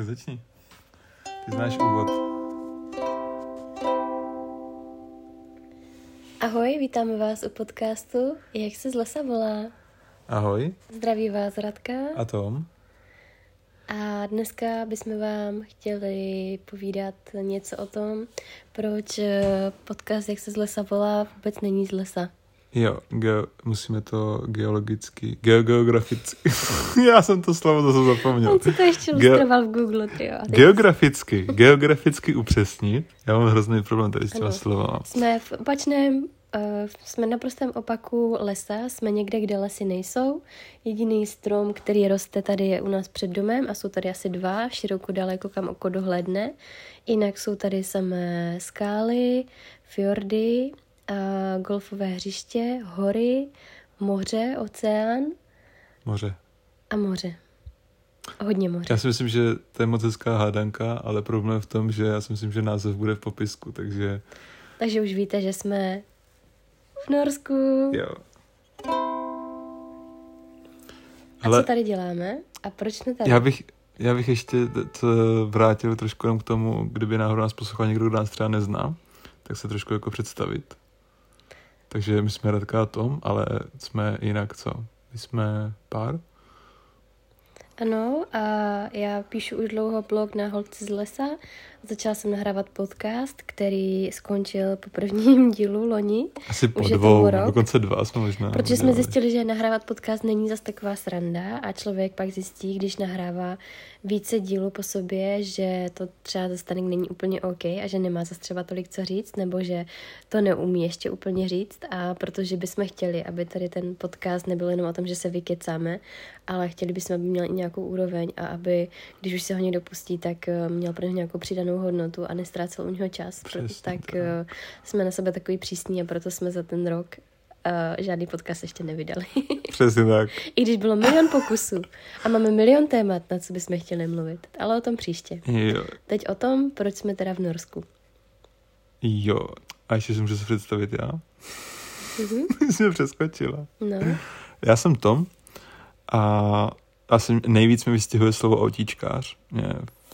Tak začni. Ty znáš úvod. Ahoj, vítáme vás u podcastu Jak se z lesa volá. Ahoj. Zdraví vás Radka. A Tom. A dneska bychom vám chtěli povídat něco o tom, proč eh, podcast Jak se z lesa volá vůbec není z lesa. Jo, ge- musíme to geologicky, ge- geograficky. Já jsem to slovo zase zapomněl. On si to ještě Ge- v Google, ty jo. A teď Geograficky, geograficky upřesnit. Já mám hrozný problém tady s těma slovama. Jsme v opačném, uh, jsme na prostém opaku lesa, jsme někde, kde lesy nejsou. Jediný strom, který roste tady je u nás před domem a jsou tady asi dva, široko daleko, kam oko dohledne. Jinak jsou tady samé skály, fjordy, a golfové hřiště, hory, moře, oceán Moře. a moře. Hodně moře. Já si myslím, že to je moc hezká hádanka, ale problém je v tom, že já si myslím, že název bude v popisku, takže Takže už víte, že jsme v Norsku. jo. A co tady děláme? A proč jsme tady? Já bych, já bych ještě t- t- vrátil trošku jenom k tomu, kdyby náhodou nás poslouchal někdo, kdo nás třeba nezná, tak se trošku jako představit. Takže my jsme Radka a Tom, ale jsme jinak co? My jsme pár? Ano, a já píšu už dlouho blog na Holci z lesa. Začala jsem nahrávat podcast, který skončil po prvním dílu loni, Asi po Už dvou, dokonce dva jsme možná. protože jsme zjistili, že nahrávat podcast není zas taková sranda a člověk pak zjistí, když nahrává více dílů po sobě, že to třeba zase tady není úplně OK a že nemá zase třeba tolik co říct, nebo že to neumí ještě úplně říct. A protože bychom chtěli, aby tady ten podcast nebyl jenom o tom, že se vykecáme, ale chtěli bychom, aby měl i nějakou úroveň a aby, když už se ho někdo pustí, tak eh, měl pro něj nějakou přidanou hodnotu a nestrácel u něho čas. Přesně tak tak. eh, jsme na sebe takový přísní a proto jsme za ten rok uh, žádný podcast ještě nevydali. Přesně tak. I když bylo milion pokusů a máme milion témat, na co bychom chtěli mluvit. Ale o tom příště. Jo. Teď o tom, proč jsme teda v Norsku. jo. A ještě si můžu se představit já? Mhm. Jsi mě přeskočila. No, Já jsem Tom a asi nejvíc mi vystihuje slovo autíčkář. Mě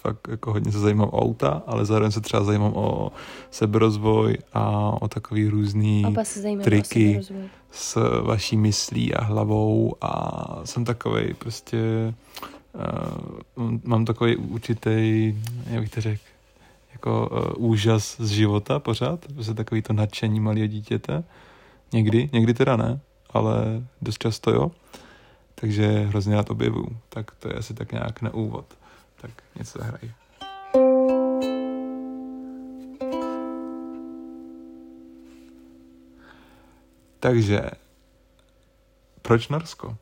fakt jako hodně se zajímám o auta, ale zároveň se třeba zajímám o seberozvoj a o takový různý triky. s vaší myslí a hlavou a jsem takovej prostě uh, mám takový určitý, jak bych to řekl, jako uh, úžas z života pořád, prostě takový to nadšení malého dítěte. Někdy, někdy teda ne, ale dost často jo. Takže hrozně rád objevuju. Tak to je asi tak nějak na úvod. Tak něco zahraj. Takže, proč Norsko?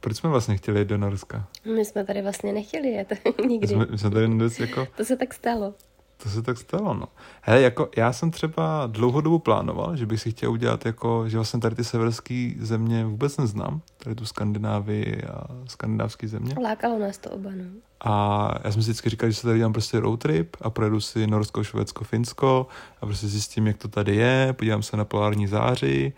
Proč jsme vlastně chtěli jít do Norska? My jsme tady vlastně nechtěli jet My nikdy. jsme, my jsme tady jako, To se tak stalo. To se tak stalo, no. Hele, jako já jsem třeba dlouhodobu plánoval, že bych si chtěl udělat jako, že vlastně tady ty severské země vůbec neznám, tady tu Skandinávii a skandinávské země. Lákalo nás to oba, no. A já jsem si vždycky říkal, že se tady dělám prostě road trip a projedu si Norsko, Švédsko, Finsko a prostě zjistím, jak to tady je, podívám se na polární záři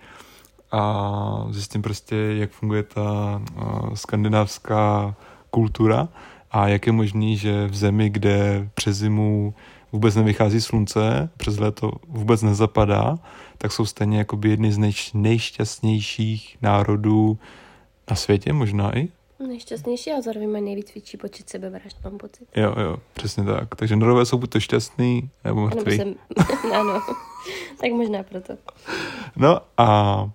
a zjistím prostě, jak funguje ta uh, skandinávská kultura a jak je možný, že v zemi, kde přes zimu vůbec nevychází slunce, přes léto vůbec nezapadá, tak jsou stejně jakoby jedny z nejš- nejšťastnějších národů na světě, možná i. Nejšťastnější a zároveň mají nejvíc větší počet sebevražd, mám pocit. Jo, jo, přesně tak. Takže Norové jsou buď to šťastný, nebo mrtvý. jsem... ano, tak možná proto. No a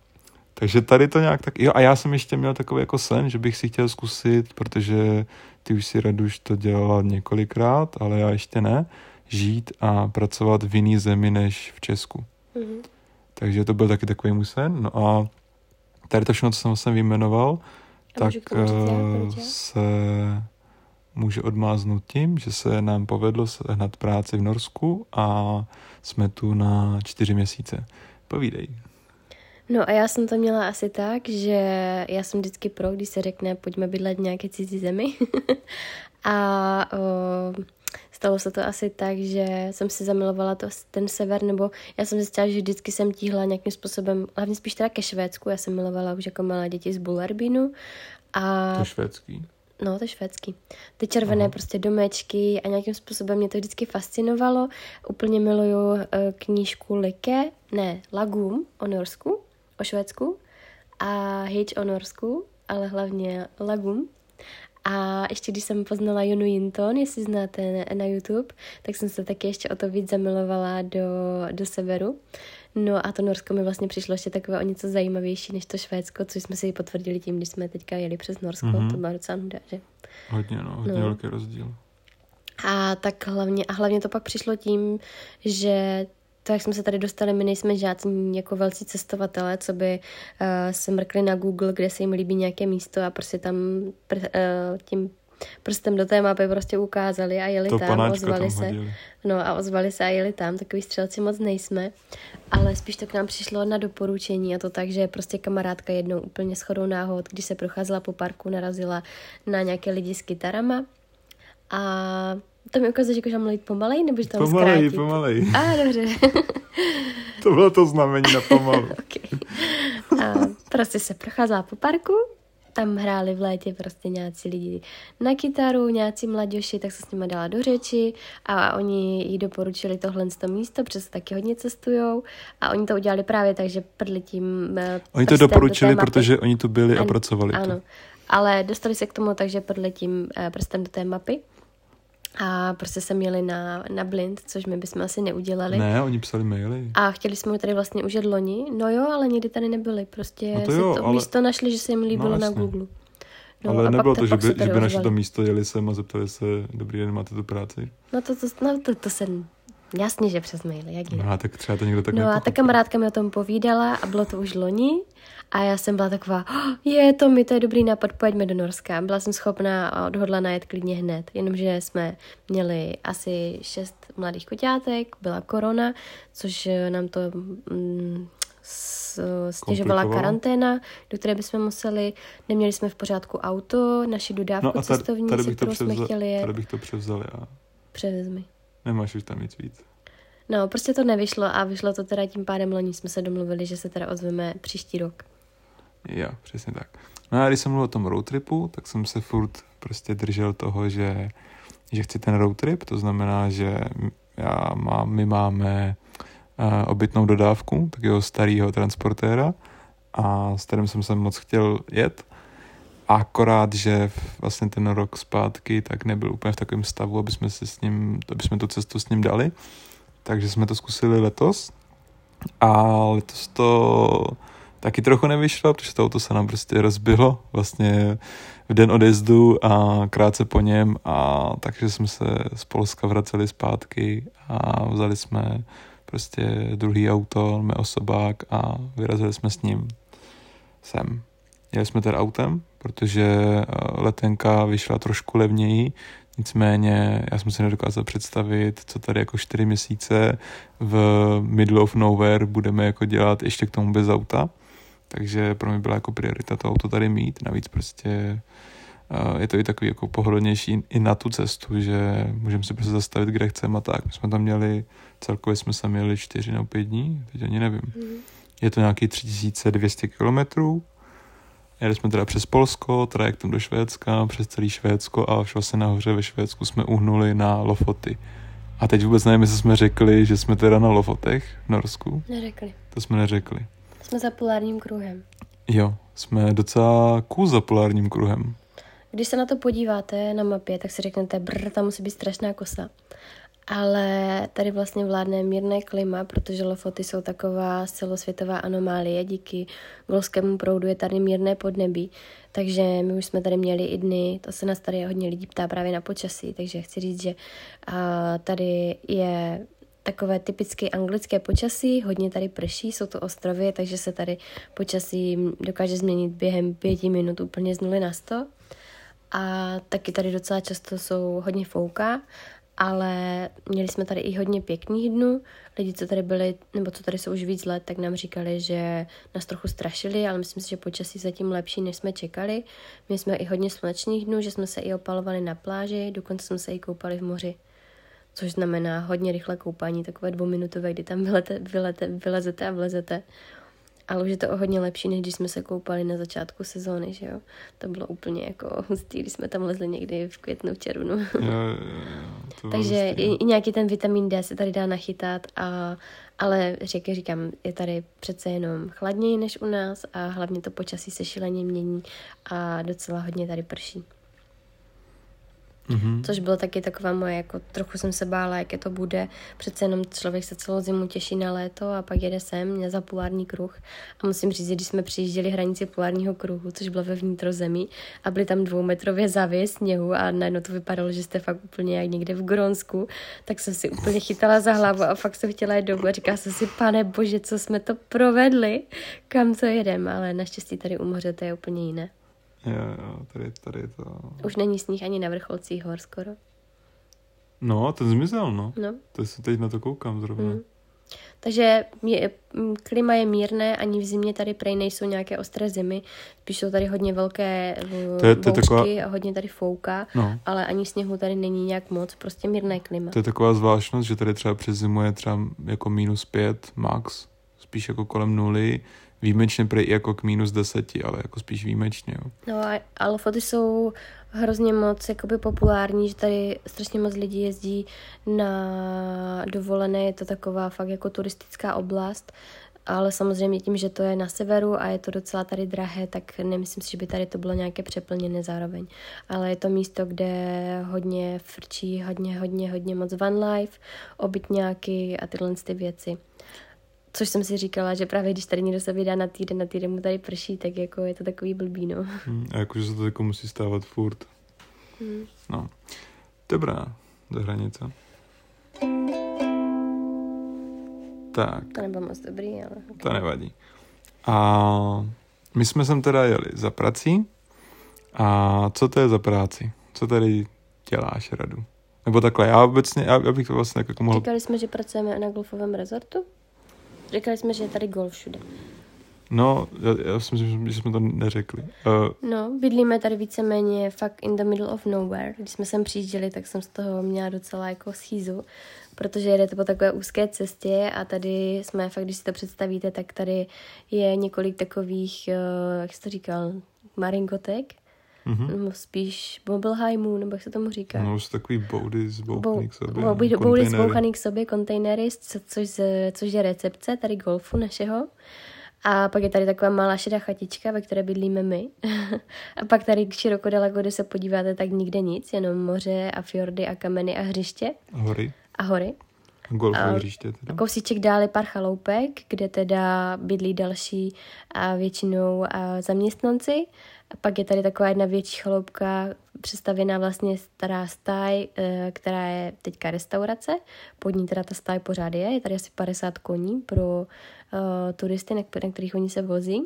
takže tady to nějak tak... Jo, a já jsem ještě měl takový jako sen, že bych si chtěl zkusit, protože ty už si Raduš to dělala několikrát, ale já ještě ne, žít a pracovat v jiný zemi než v Česku. Mhm. Takže to byl taky takový můj sen. No a tady to všechno, co jsem vlastně vyjmenoval, A tak říct eh, se může odmáznout tím, že se nám povedlo sehnat práci v Norsku a jsme tu na čtyři měsíce. Povídej. No a já jsem to měla asi tak, že já jsem vždycky pro, když se řekne, pojďme bydlet v nějaké cizí zemi. a o, stalo se to asi tak, že jsem si zamilovala to, ten sever, nebo já jsem zjistila, že vždycky jsem tíhla nějakým způsobem, hlavně spíš teda ke Švédsku, já jsem milovala už jako malé děti z Bullerbinu. A To švédský. No, to je švédský. Ty červené Aha. prostě domečky a nějakým způsobem mě to vždycky fascinovalo. Úplně miluju uh, knížku Like, ne, Lagum o Norsku, o Švédsku a Hitch o Norsku, ale hlavně Lagum. A ještě když jsem poznala Jonu Jinton, jestli znáte na YouTube, tak jsem se taky ještě o to víc zamilovala do, do severu. No a to Norsko mi vlastně přišlo ještě takové o něco zajímavější než to Švédsko, což jsme si potvrdili tím, když jsme teďka jeli přes Norsko. Mm-hmm. To byla docela nuda, že? Hodně, no, hodně no. velký rozdíl. A tak hlavně, a hlavně to pak přišlo tím, že to, jak jsme se tady dostali, my nejsme žádní jako velcí cestovatelé, co by uh, se mrkli na Google, kde se jim líbí nějaké místo a prostě tam pr, uh, tím prstem do té mapy prostě ukázali a jeli to tam, ozvali tam se. Hodili. No a ozvali se a jeli tam, takový střelci moc nejsme, ale spíš to k nám přišlo na doporučení a to tak, že prostě kamarádka jednou úplně shodou náhod, když se procházela po parku, narazila na nějaké lidi s kytarama a to mi ukazuje, že mám mluvit pomalej, nebo že tam Pomalej, zkrátit? pomalej. A, ah, dobře. to bylo to znamení na pomalu. okay. A prostě se procházela po parku, tam hráli v létě prostě nějací lidi na kytaru, nějací mladěši, tak se s nimi dala do řeči a oni jí doporučili tohle to místo, protože taky hodně cestujou a oni to udělali právě tak, že prdli tím uh, Oni to doporučili, do protože oni tu byli a, a pracovali Ano, to. ale dostali se k tomu takže prdli tím uh, prstem do té mapy a prostě se měli na, na blind, což my bychom asi neudělali. Ne, oni psali maily. A chtěli jsme ho tady vlastně užít loni. No jo, ale nikdy tady nebyli. Prostě no to jo, to ale... místo našli, že se jim líbilo no, na Google. No, ale nebylo to, že by, že by našli to místo, jeli sem a zeptali se, dobrý den, máte tu práci? No to, to, no, to, to se Jasně, že přes maily, jak jinak. No, tak třeba to někdo tak No a ta kamarádka mi o tom povídala a bylo to už loni a já jsem byla taková, oh, je to mi, to je dobrý nápad, pojďme do Norska. Byla jsem schopná a odhodla jet klidně hned, jenomže jsme měli asi šest mladých koťátek, byla korona, což nám to mm, stěžovala karanténa, do které bychom museli, neměli jsme v pořádku auto, naši dodávku no a tady, cestovní, tady bych to převzal, jsme chtěli jet. Tady bych to převzal já. Převezmi. Nemáš už tam nic víc. No, prostě to nevyšlo a vyšlo to teda tím pádem loni jsme se domluvili, že se teda ozveme příští rok. Jo, přesně tak. No a když jsem mluvil o tom roadtripu, tak jsem se furt prostě držel toho, že, že chci ten roadtrip, to znamená, že já má, my máme uh, obytnou dodávku takového starého transportéra a s kterým jsem se moc chtěl jet, akorát, že vlastně ten rok zpátky tak nebyl úplně v takovém stavu, aby jsme, si s ním, aby jsme tu cestu s ním dali, takže jsme to zkusili letos. A letos to taky trochu nevyšlo, protože to auto se nám prostě rozbilo vlastně v den odjezdu a krátce po něm. A takže jsme se z Polska vraceli zpátky a vzali jsme prostě druhý auto, mé osobák a vyrazili jsme s ním sem. Jeli jsme tedy autem, protože eh, letenka vyšla trošku levněji, nicméně já jsem si nedokázal představit, co tady jako čtyři měsíce v middle of nowhere budeme jako dělat ještě k tomu bez auta. Takže pro mě byla jako priorita to auto tady mít, navíc prostě eh, je to i takový jako pohodlnější i na tu cestu, že můžeme si prostě zastavit, kde chceme a tak. My jsme tam měli, celkově jsme se měli čtyři nebo pět dní, teď ani nevím. Mm. Je to nějaký 3200 kilometrů, Jeli jsme teda přes Polsko, trajektem do Švédska, přes celý Švédsko a už vlastně nahoře ve Švédsku jsme uhnuli na Lofoty. A teď vůbec nevím, jestli jsme řekli, že jsme teda na Lofotech v Norsku. Neřekli. To jsme neřekli. Jsme za polárním kruhem. Jo, jsme docela kůl za polárním kruhem. Když se na to podíváte na mapě, tak si řeknete, brr, tam musí být strašná kosa ale tady vlastně vládne mírné klima, protože Lofoty jsou taková celosvětová anomálie. Díky golskému proudu je tady mírné podnebí, takže my už jsme tady měli i dny, to se nás tady hodně lidí ptá právě na počasí, takže chci říct, že tady je takové typické anglické počasí, hodně tady prší, jsou to ostrovy, takže se tady počasí dokáže změnit během pěti minut úplně z nuly na sto. A taky tady docela často jsou hodně fouká ale měli jsme tady i hodně pěkných dnů. Lidi, co tady byli, nebo co tady jsou už víc let, tak nám říkali, že nás trochu strašili, ale myslím si, že počasí zatím lepší, než jsme čekali. My jsme i hodně slunečných dnů, že jsme se i opalovali na pláži, dokonce jsme se i koupali v moři. Což znamená hodně rychle koupání, takové dvouminutové, kdy tam vylete, vylete, vylezete a vlezete. Ale už je to o hodně lepší, než když jsme se koupali na začátku sezóny, že jo. To bylo úplně jako hustý, když jsme tam lezli někdy v květnu, v červnu. Jo, jo, jo, Takže hustý, i, i nějaký ten vitamin D se tady dá nachytat, a, ale řeky říkám, je tady přece jenom chladněji než u nás a hlavně to počasí se šileně mění a docela hodně tady prší. Mhm. Což bylo taky taková moje, jako trochu jsem se bála, jaké to bude. Přece jenom člověk se celou zimu těší na léto a pak jede sem za polární kruh. A musím říct, že když jsme přijížděli hranici polárního kruhu, což bylo ve vnitrozemí, a byly tam dvoumetrově závěje sněhu a najednou to vypadalo, že jste fakt úplně jak někde v Grónsku, tak jsem si úplně chytala za hlavu a fakt jsem chtěla jít domů a říkala jsem si, pane bože, co jsme to provedli, kam to jedem, ale naštěstí tady u moře to je úplně jiné. Jo, jo, tady, tady to... Už není sníh ani na vrcholcích hor skoro. No, ten zmizel, no. No. To si teď na to koukám zrovna. Mm. Takže je, klima je mírné, ani v zimě tady prej nejsou nějaké ostré zimy. Spíš jsou tady hodně velké v- To je- to je taková- a hodně tady fouká, No, ale ani sněhu tady není nějak moc, prostě mírné klima. to je taková zvláštnost, že tady třeba přes zimu je třeba jako minus pět max, spíš jako kolem nuly, výjimečně i jako k minus deseti, ale jako spíš výjimečně, jo. No a ale foty jsou hrozně moc jakoby populární, že tady strašně moc lidí jezdí na dovolené, je to taková fakt jako turistická oblast, ale samozřejmě tím, že to je na severu a je to docela tady drahé, tak nemyslím si, že by tady to bylo nějaké přeplněné zároveň. Ale je to místo, kde hodně frčí, hodně, hodně, hodně moc van life, obytňáky a tyhle ty věci. Což jsem si říkala, že právě když tady někdo se vydá na týden, na týden mu tady prší, tak jako je to takový blbý, no. Hm, A jakože se to jako musí stávat furt. Hmm. No. Dobrá, do hranice. Tak, To nebylo moc dobrý, ale... Okay. to nevadí. A my jsme sem teda jeli za prací. A co to je za práci? Co tady děláš, Radu? Nebo takhle, já obecně, já, já bych to vlastně jako mohl... Říkali jsme, že pracujeme na golfovém rezortu? Říkali jsme, že je tady golf všude. No, já, já si myslím, že jsme to neřekli. Uh, No, bydlíme tady víceméně fakt in the middle of nowhere. Když jsme sem přijížděli, tak jsem z toho měla docela jako schýzu, protože jedete po takové úzké cestě a tady jsme, fakt když si to představíte, tak tady je několik takových, eh, jak jsi to říkal, maringotek, uh-huh. nebo spíš mobilheimů, nebo jak se tomu říká. No, jsou takový boudy zbouchaný k sobě. Bou- no, boudy zbouchaný k sobě, kontejnery, co, což, což je recepce tady golfu našeho. A pak je tady taková malá šedá chatička, ve které bydlíme my. a pak tady široko daleko, kde se podíváte, tak nikde nic, jenom moře a fjordy a kameny a hřiště Hory. a hory. Golfové hřiště teda. kousíček dál je pár chaloupek, kde teda bydlí další a většinou a zaměstnanci. A pak je tady taková jedna větší chaloupka, přestavěná vlastně stará stáj, eh, která je teďka restaurace. Pod ní teda ta stáj pořád je. Je tady asi 50 koní pro uh, turisty, na, na kterých oni se vozí.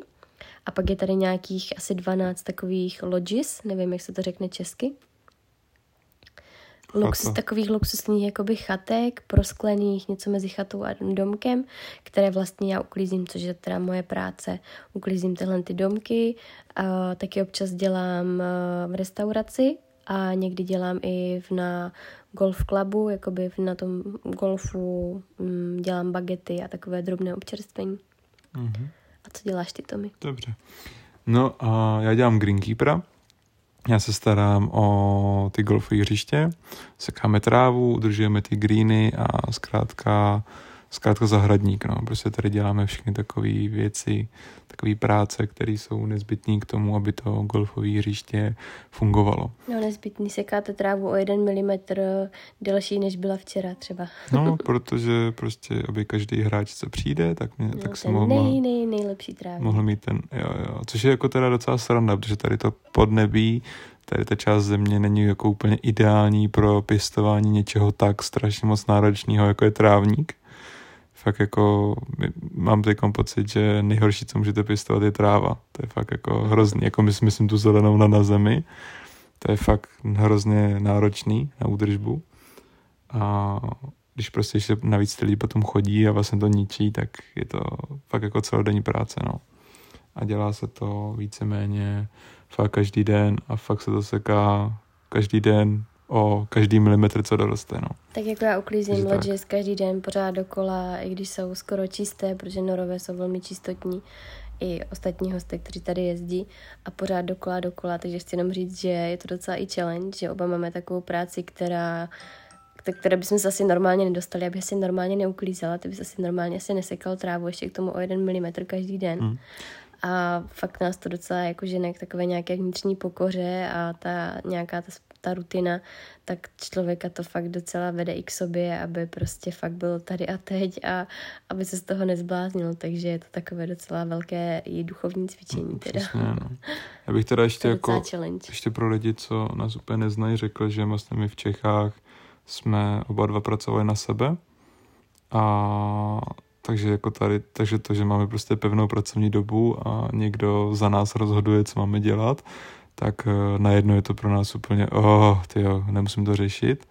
A pak je tady nějakých asi 12 takových lodges, nevím, jak se to řekne česky. Luxus, Chata. takových luxusních jakoby chatek, prosklených, něco mezi chatou a domkem, které vlastně já uklízím, což je teda moje práce. Uklízím tyhle ty domky, a taky občas dělám eh, v restauraci a někdy dělám i v, na golf clubu, jakoby v- na tom golfu mm, dělám bagety a takové drobné občerstvení. Mhm. A co děláš ty, Tomi? Dobře. No a já dělám greenkeepera. Já se starám o ty golfové hřiště, sekáme trávu, udržujeme ty greeny a zkrátka, zkrátka zahradník. No. Prostě tady děláme všechny takové věci, takové práce, které jsou nezbytné k tomu, aby to golfové hřiště fungovalo. No nezbytný, sekáte trávu o jeden milimetr delší, než byla včera třeba. No, protože prostě, aby každý hráč, co přijde, tak, mě, No, tak se mohl, nej, nej, nejlepší trávník. mohl mít ten, jo, jo. Což je jako teda docela sranda, protože tady to podnebí, tady ta část země není jako úplně ideální pro pěstování něčeho tak strašně moc náročného, jako je trávník. Fakt jako mám teď pocit, že nejhorší, co můžete pěstovat, je tráva. To je fakt jako hrozný, jako my- myslím tu zelenou na, na zemi. To je fakt hrozně náročný na údržbu. A když prostě ještě navíc ty lidi potom chodí a vlastně to ničí, tak je to fakt jako celodenní práce, no. A dělá se to víceméně fakt každý den a fakt se to seká každý den o každý milimetr, co doroste. No. Tak jako já uklízím lodges každý den pořád dokola, i když jsou skoro čisté, protože norové jsou velmi čistotní i ostatní hosty, kteří tady jezdí a pořád dokola, dokola, takže chci jenom říct, že je to docela i challenge, že oba máme takovou práci, která které bychom se asi normálně nedostali, aby si normálně neuklízela, ty bys asi normálně asi nesekal trávu ještě k tomu o jeden milimetr každý den. Hmm. A fakt nás to docela jako žene k takové nějaké vnitřní pokoře a ta nějaká ta, ta rutina, tak člověka to fakt docela vede i k sobě, aby prostě fakt byl tady a teď a aby se z toho nezbláznil, takže je to takové docela velké i duchovní cvičení teda. Přesně, no. Já bych teda ještě jako, challenge. ještě pro lidi, co nás úplně neznají, řekl, že vlastně my v Čechách jsme oba dva pracovali na sebe a takže jako tady, takže to, že máme prostě pevnou pracovní dobu a někdo za nás rozhoduje, co máme dělat, tak eh, najednou je to pro nás úplně, oh, tyjo, nemusím to řešit.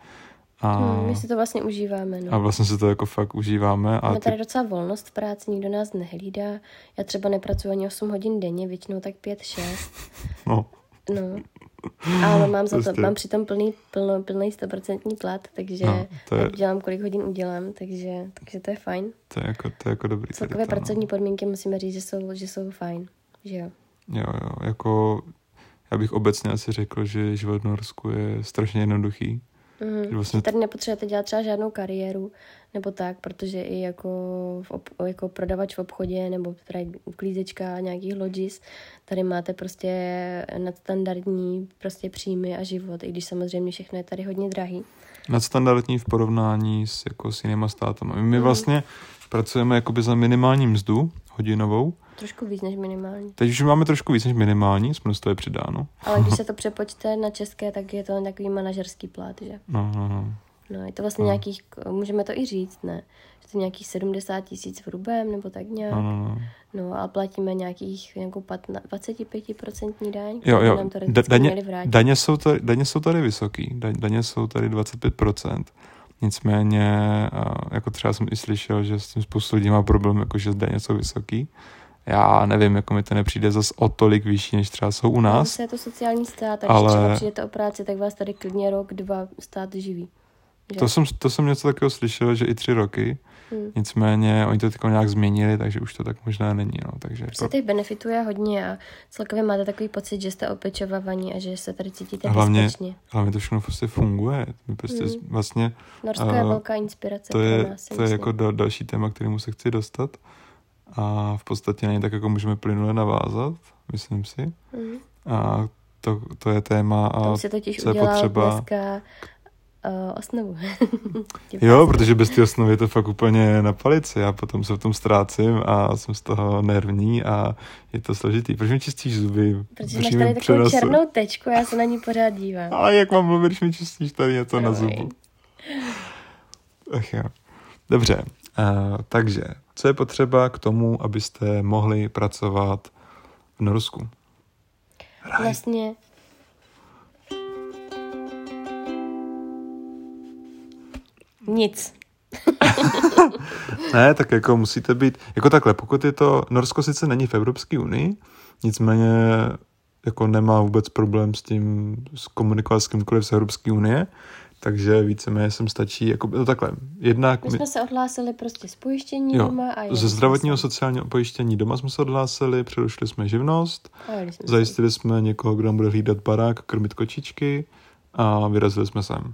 A, Hmm, my si to vlastně užíváme, no. a vlastně si to jako fakt užíváme. A Máme ty, tady docela volnost v práci, nikdo nás nehlídá. Já třeba nepracuji ani 8 hodin denně, většinou tak 5-6. no, No. Ale mám za to, Prostě- mám přitom plný, plno, plný 100% plat, takže No, to je- dělám, kolik hodin udělám, takže, takže to je fajn. to je jako, to je jako dobrý. tady Celkové no. pracovní podmínky musíme říct, že jsou, že jsou fajn. Že jo. Jo, jo, jako já bych obecně asi řekl, že život v Norsku je strašně jednoduchý. Že vlastně- Že tady nepotřebujete dělat třeba žádnou kariéru nebo tak, protože i jako, v ob, jako prodavač v obchodě nebo tady uklízečka nějakých lodis, tady máte prostě nadstandardní prostě příjmy a život, i když samozřejmě všechno je tady hodně drahý. Nadstandardní v porovnání s, jako s jinýma státama. My Mhm. vlastně pracujeme jakoby za minimální mzdu hodinovou. Trošku víc než minimální. Teď už máme trošku víc než minimální, smluvstvo je přidáno. Ale když se to přepočte na české, tak je to takový manažerský plat, že? No, no, no. No, je to vlastně No. nějakých, můžeme to i říct, ne? Že to je nějakých 70 tisíc v hrubém, nebo tak nějak. no, no, no. No a platíme nějakých nějakou 15, 25% daň, Jo, jo, nám to da, daně, měli vrátit. daně, jsou tady, daně jsou tady vysoký, da, daně jsou tady 25%. Nicméně, jako třeba jsem i slyšel, že s tím spoustu lidí má problém, jako že daně jsou vysoký. Já nevím, jako mi to nepřijde zas o tolik vyšší, než třeba jsou u No, nás. zase je to sociální stát, takže ale- třeba přijdete o práci, tak vás tady klidně rok, dva stát živí. Že? To jsem, to jsem něco takového slyšel, že i tři roky. Hmm. Nicméně oni to teď nějak změnili, takže už to tak možná není. No. Takže Prostě jako, těch benefitů je hodně a celkově máte takový pocit, že jste opečovávaní a že se tady cítíte Hlavně- bezpečně. hlavně to všechno prostě funguje. Prostě Hmm. vlastně Norsko je a velká inspirace to pro je, nás. to je jako dal, další téma, kterému se chci dostat. A v podstatě na ně tak jako můžeme plynule navázat, myslím si. Mhm. A to, to je téma a Tam si totiž co je potřeba- dneska uh, osnovu. Jo, protože bez té osnovy je to fakt úplně na palici. Já potom se v tom ztrácím a jsem z toho nervní a je to složitý. Proč mi čistíš zuby? Protože Při máš tady takovou přenosu? černou tečku, já se na ní pořád dívám. Ale jak mám mluvit, když mi čistíš tady něco na zubu? Ach jo. Dobře, uh, takže co je potřeba k tomu, abyste mohli pracovat v Norsku? Hraj. Vlastně nic. Ne, tak jako musíte být, jako takhle, pokud je to, Norsko sice není v Evropské unii, nicméně jako nemá vůbec problém s tím s komunikovat s kýmkoliv z Evropské unie, takže víceméně sem stačí, jako no takhle, jednak My jsme se odhlásili prostě z pojištění jo, doma a ze jsme zdravotního se. sociálního pojištění doma jsme se odhlásili, přerušili jsme živnost, jsme se. zajistili jsme někoho, kdo nám bude hlídat barák, krmit kočičky a vyrazili jsme sem.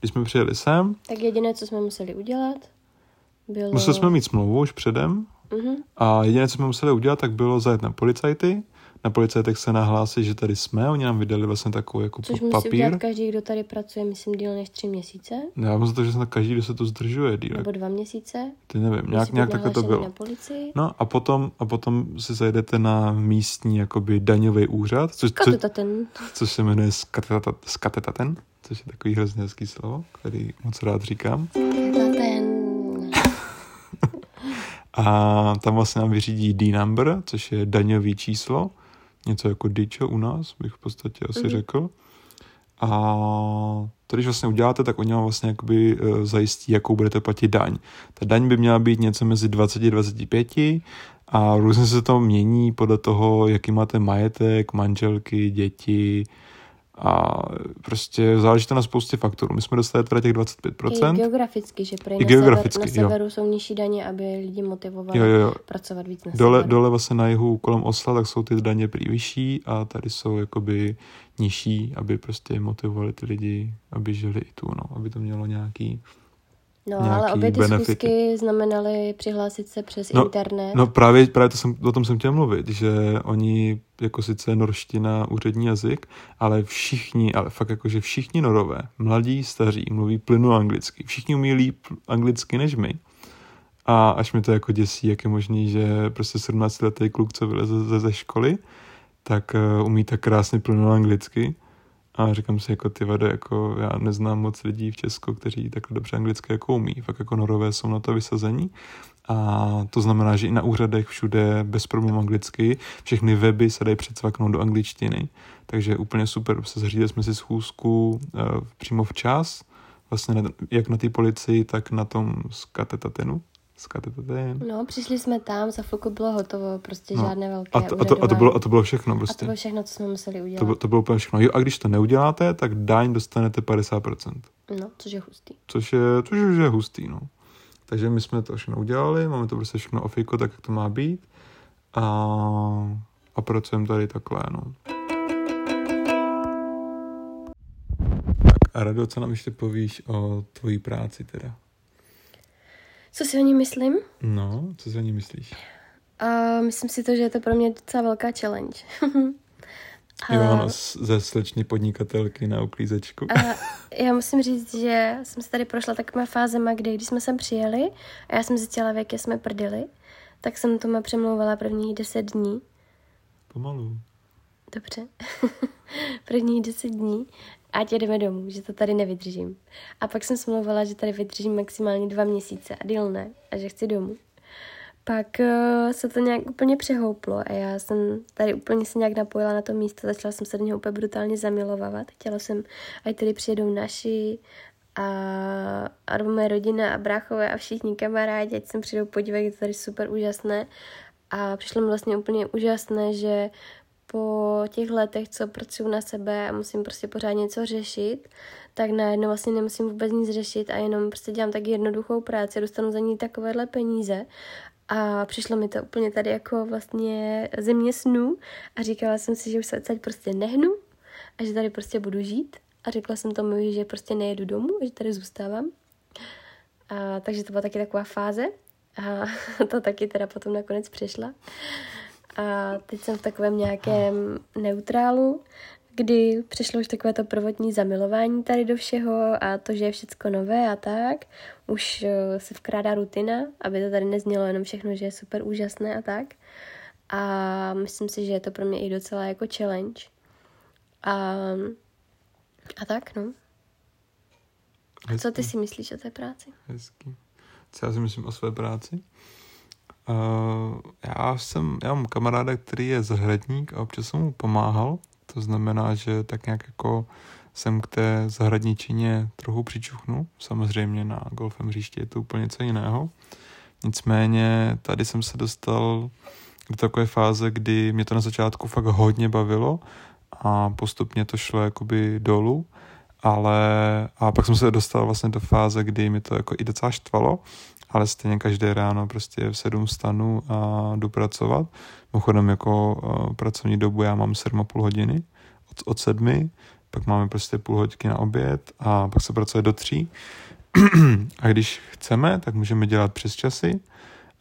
Když jsme přijeli sem, Tak jediné, co jsme museli udělat, bylo... museli jsme mít smlouvu už předem, Mhm. A jediné, co jsme museli udělat, tak bylo zajet na policajty. Na policajtech se nahlásit, že tady jsme. Oni nám vydali vlastně takový jako Což musí papír. udělat každý, kdo tady pracuje, myslím, díl než tři měsíce. Já za to, že snad každý, kdo se to zdržuje, díl. Nebo dva měsíce. Ty nevím, nějak, Musí nějak takhle to bylo. na policii. No a potom, a potom si zajdete na místní jakoby daňový úřad, což, co, což se jmenuje skateta- skatetaten, což je takový hrozně hezký slovo, který moc rád říkám. To ten... A tam vlastně nám vyřídí D-number, což je daňový číslo, něco jako DIČO u nás, bych v podstatě asi mm-hmm. řekl. A to, když vlastně uděláte, tak oni vám vlastně jakoby eh, zajistí, jakou budete platit daň. Ta daň by měla být něco mezi 20 a 25 a různě se to mění podle toho, jaký máte majetek, manželky, děti A prostě záleží to na spoustě faktorů. My jsme dostali teda těch 25%. I geograficky, že pro I geograficky, sever, na jo. severu jsou nižší daně, aby lidi motivovali Jo, jo, jo. pracovat víc na Dole, severu. dole vlastně na jihu kolem Osla, tak jsou ty daně prý vyšší a tady jsou jakoby nižší, aby prostě motivovali ty lidi, aby žili i tu, no, aby to mělo nějaký... No, ale obě ty benefity. schůzky znamenaly přihlásit se přes No, internet. No právě, právě to jsem, o tom jsem chtěl mluvit, že oni, jako sice norština, úřední jazyk, ale všichni, ale fakt jako, že všichni norové, mladí, staří, mluví plynu anglicky. Všichni umí líp anglicky než my. A až mi to jako děsí, jak je možný, že prostě 17 letý kluk, co vyleze ze, ze školy, tak uh, umí tak krásně plynul anglicky. A říkám si, jako ty vade, jako já neznám moc lidí v Česku, kteří takhle dobře anglicky jako umí. Fakt jako norové jsou na to vysazení. A to znamená, že i na úřadech všude bez problémů anglicky, všechny weby se dají předsvaknout do angličtiny. Takže úplně super, prostě zařídili jsme si schůzku uh, přímo včas, vlastně na, jak na té policii, tak na tom skatetatenu. Skatetaten. No, přišli jsme tam, za chvilku bylo hotovo, prostě No. žádné velké A to, a, to, a, to bylo, a to bylo všechno a to prostě. bylo všechno, co jsme museli udělat. To, bylo- to bylo úplně všechno. Jo, a když to neuděláte, tak daň dostanete 50%. No, což je hustý. Což je, což je hustý, no. Takže my jsme to všechno udělali, máme to prostě všechno ofiko, tak jak to má být. A, a pracujeme tady takhle, no. Tak a Rado, co nám ještě povíš o tvojí práci teda? Co si o ní myslím? No, co si o ní myslíš? A myslím si to, že je to pro mě docela velká challenge. A- Ivana ze slečny podnikatelky na uklízečku. A já musím říct, že jsem se tady prošla takovýma fázema, kdy když jsme sem přijeli a já jsem zjistila, v jaké jsme prdeli, tak jsem tomu přemlouvala prvních deset dní. Pomalu. Dobře. prvních deset dní. Ať jedeme domů, že to tady nevydržím. A pak jsem smlouvala, že tady vydržím maximálně dva měsíce a díl ne, a že chci domů. Pak uh, se to nějak úplně přehouplo a já jsem tady úplně se nějak napojila na to místo, začala jsem se do něho úplně brutálně zamilovávat. Chtěla jsem, ať tady přijedou naši a, a moje rodina a bráchové a všichni kamarádi, ať sem přijdou podívat, je to tady super úžasné. A přišlo mi vlastně úplně úžasné, že po těch letech, co pracuji na sebe a musím prostě pořád něco řešit, tak najednou vlastně nemusím vůbec nic řešit a jenom prostě dělám tak jednoduchou práci dostanu za ní takovéhle peníze. A přišlo mi to úplně tady jako vlastně země snů a říkala jsem si, že už se odsaď prostě nehnu a že tady prostě budu žít. A řekla jsem tomu, že prostě nejedu domů, že tady zůstávám. A, takže to byla taky taková fáze. A to taky teda potom nakonec přišla. A teď jsem v takovém nějakém neutrálu, kdy přišlo už takové to prvotní zamilování tady do všeho a to, že je všecko nové a tak. Už eh, se vkrádá rutina, aby to tady neznělo jenom všechno, že je super úžasné a tak. A myslím si, že je to pro mě i docela jako challenge. A, a tak, no. A co ty si myslíš o té práci? Hezký. Co já si myslím o své práci? Uh, já jsem, já mám kamaráda, který je zahradník a občas jsem mu pomáhal. To znamená, že tak nějak jako jsem k té zahradničině trochu přičuchnu. Samozřejmě na golfem hřišti je to úplně něco jiného. Nicméně tady jsem se dostal do takové fáze, kdy mě to na začátku fakt hodně bavilo a postupně to šlo jakoby dolů, ale a pak jsem se dostal vlastně do fáze, kdy mi to jako i docela štvalo, ale stejně každé ráno prostě v sedm stanu a jdu pracovat. Mimochodem jako uh, pracovní dobu já mám 7,5 hodiny od, od sedmi, pak máme prostě půl hodiny na oběd a pak se pracuje do tří. a když chceme, tak můžeme dělat přes časy,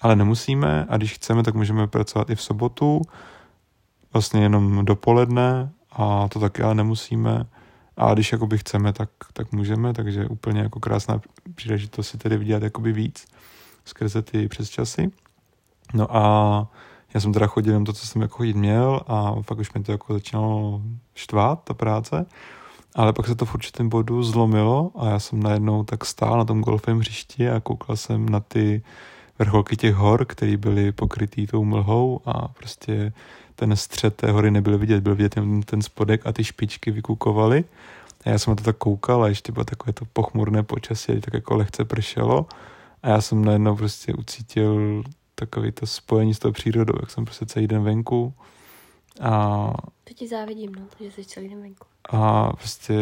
ale nemusíme a když chceme, tak můžeme pracovat i v sobotu, vlastně jenom dopoledne a to taky ale nemusíme. A když jakoby chceme, tak, tak můžeme, takže úplně jako krásná příležitost si tedy vydělat jakoby víc skrze ty přesčasy. No a já jsem teda chodil jenom to, co jsem jako chodit měl a fakt už mi to jako začínalo štvát, ta práce. Ale pak se to v určitém bodu zlomilo a já jsem najednou tak stál na tom golfovém hřišti a koukal jsem na ty vrcholky těch hor, které byly pokrytý tou mlhou a prostě střed té hory nebyl vidět, byl vidět jen ten spodek a ty špičky vykukovaly. A já jsem na to tak koukal a ještě bylo takové to pochmurné počasí, tak jako lehce pršelo. A já jsem najednou prostě ucítil takový to spojení s tou přírodou, jak jsem prostě celý den venku A, To ti závidím, no, že jsi celý den venku. a prostě,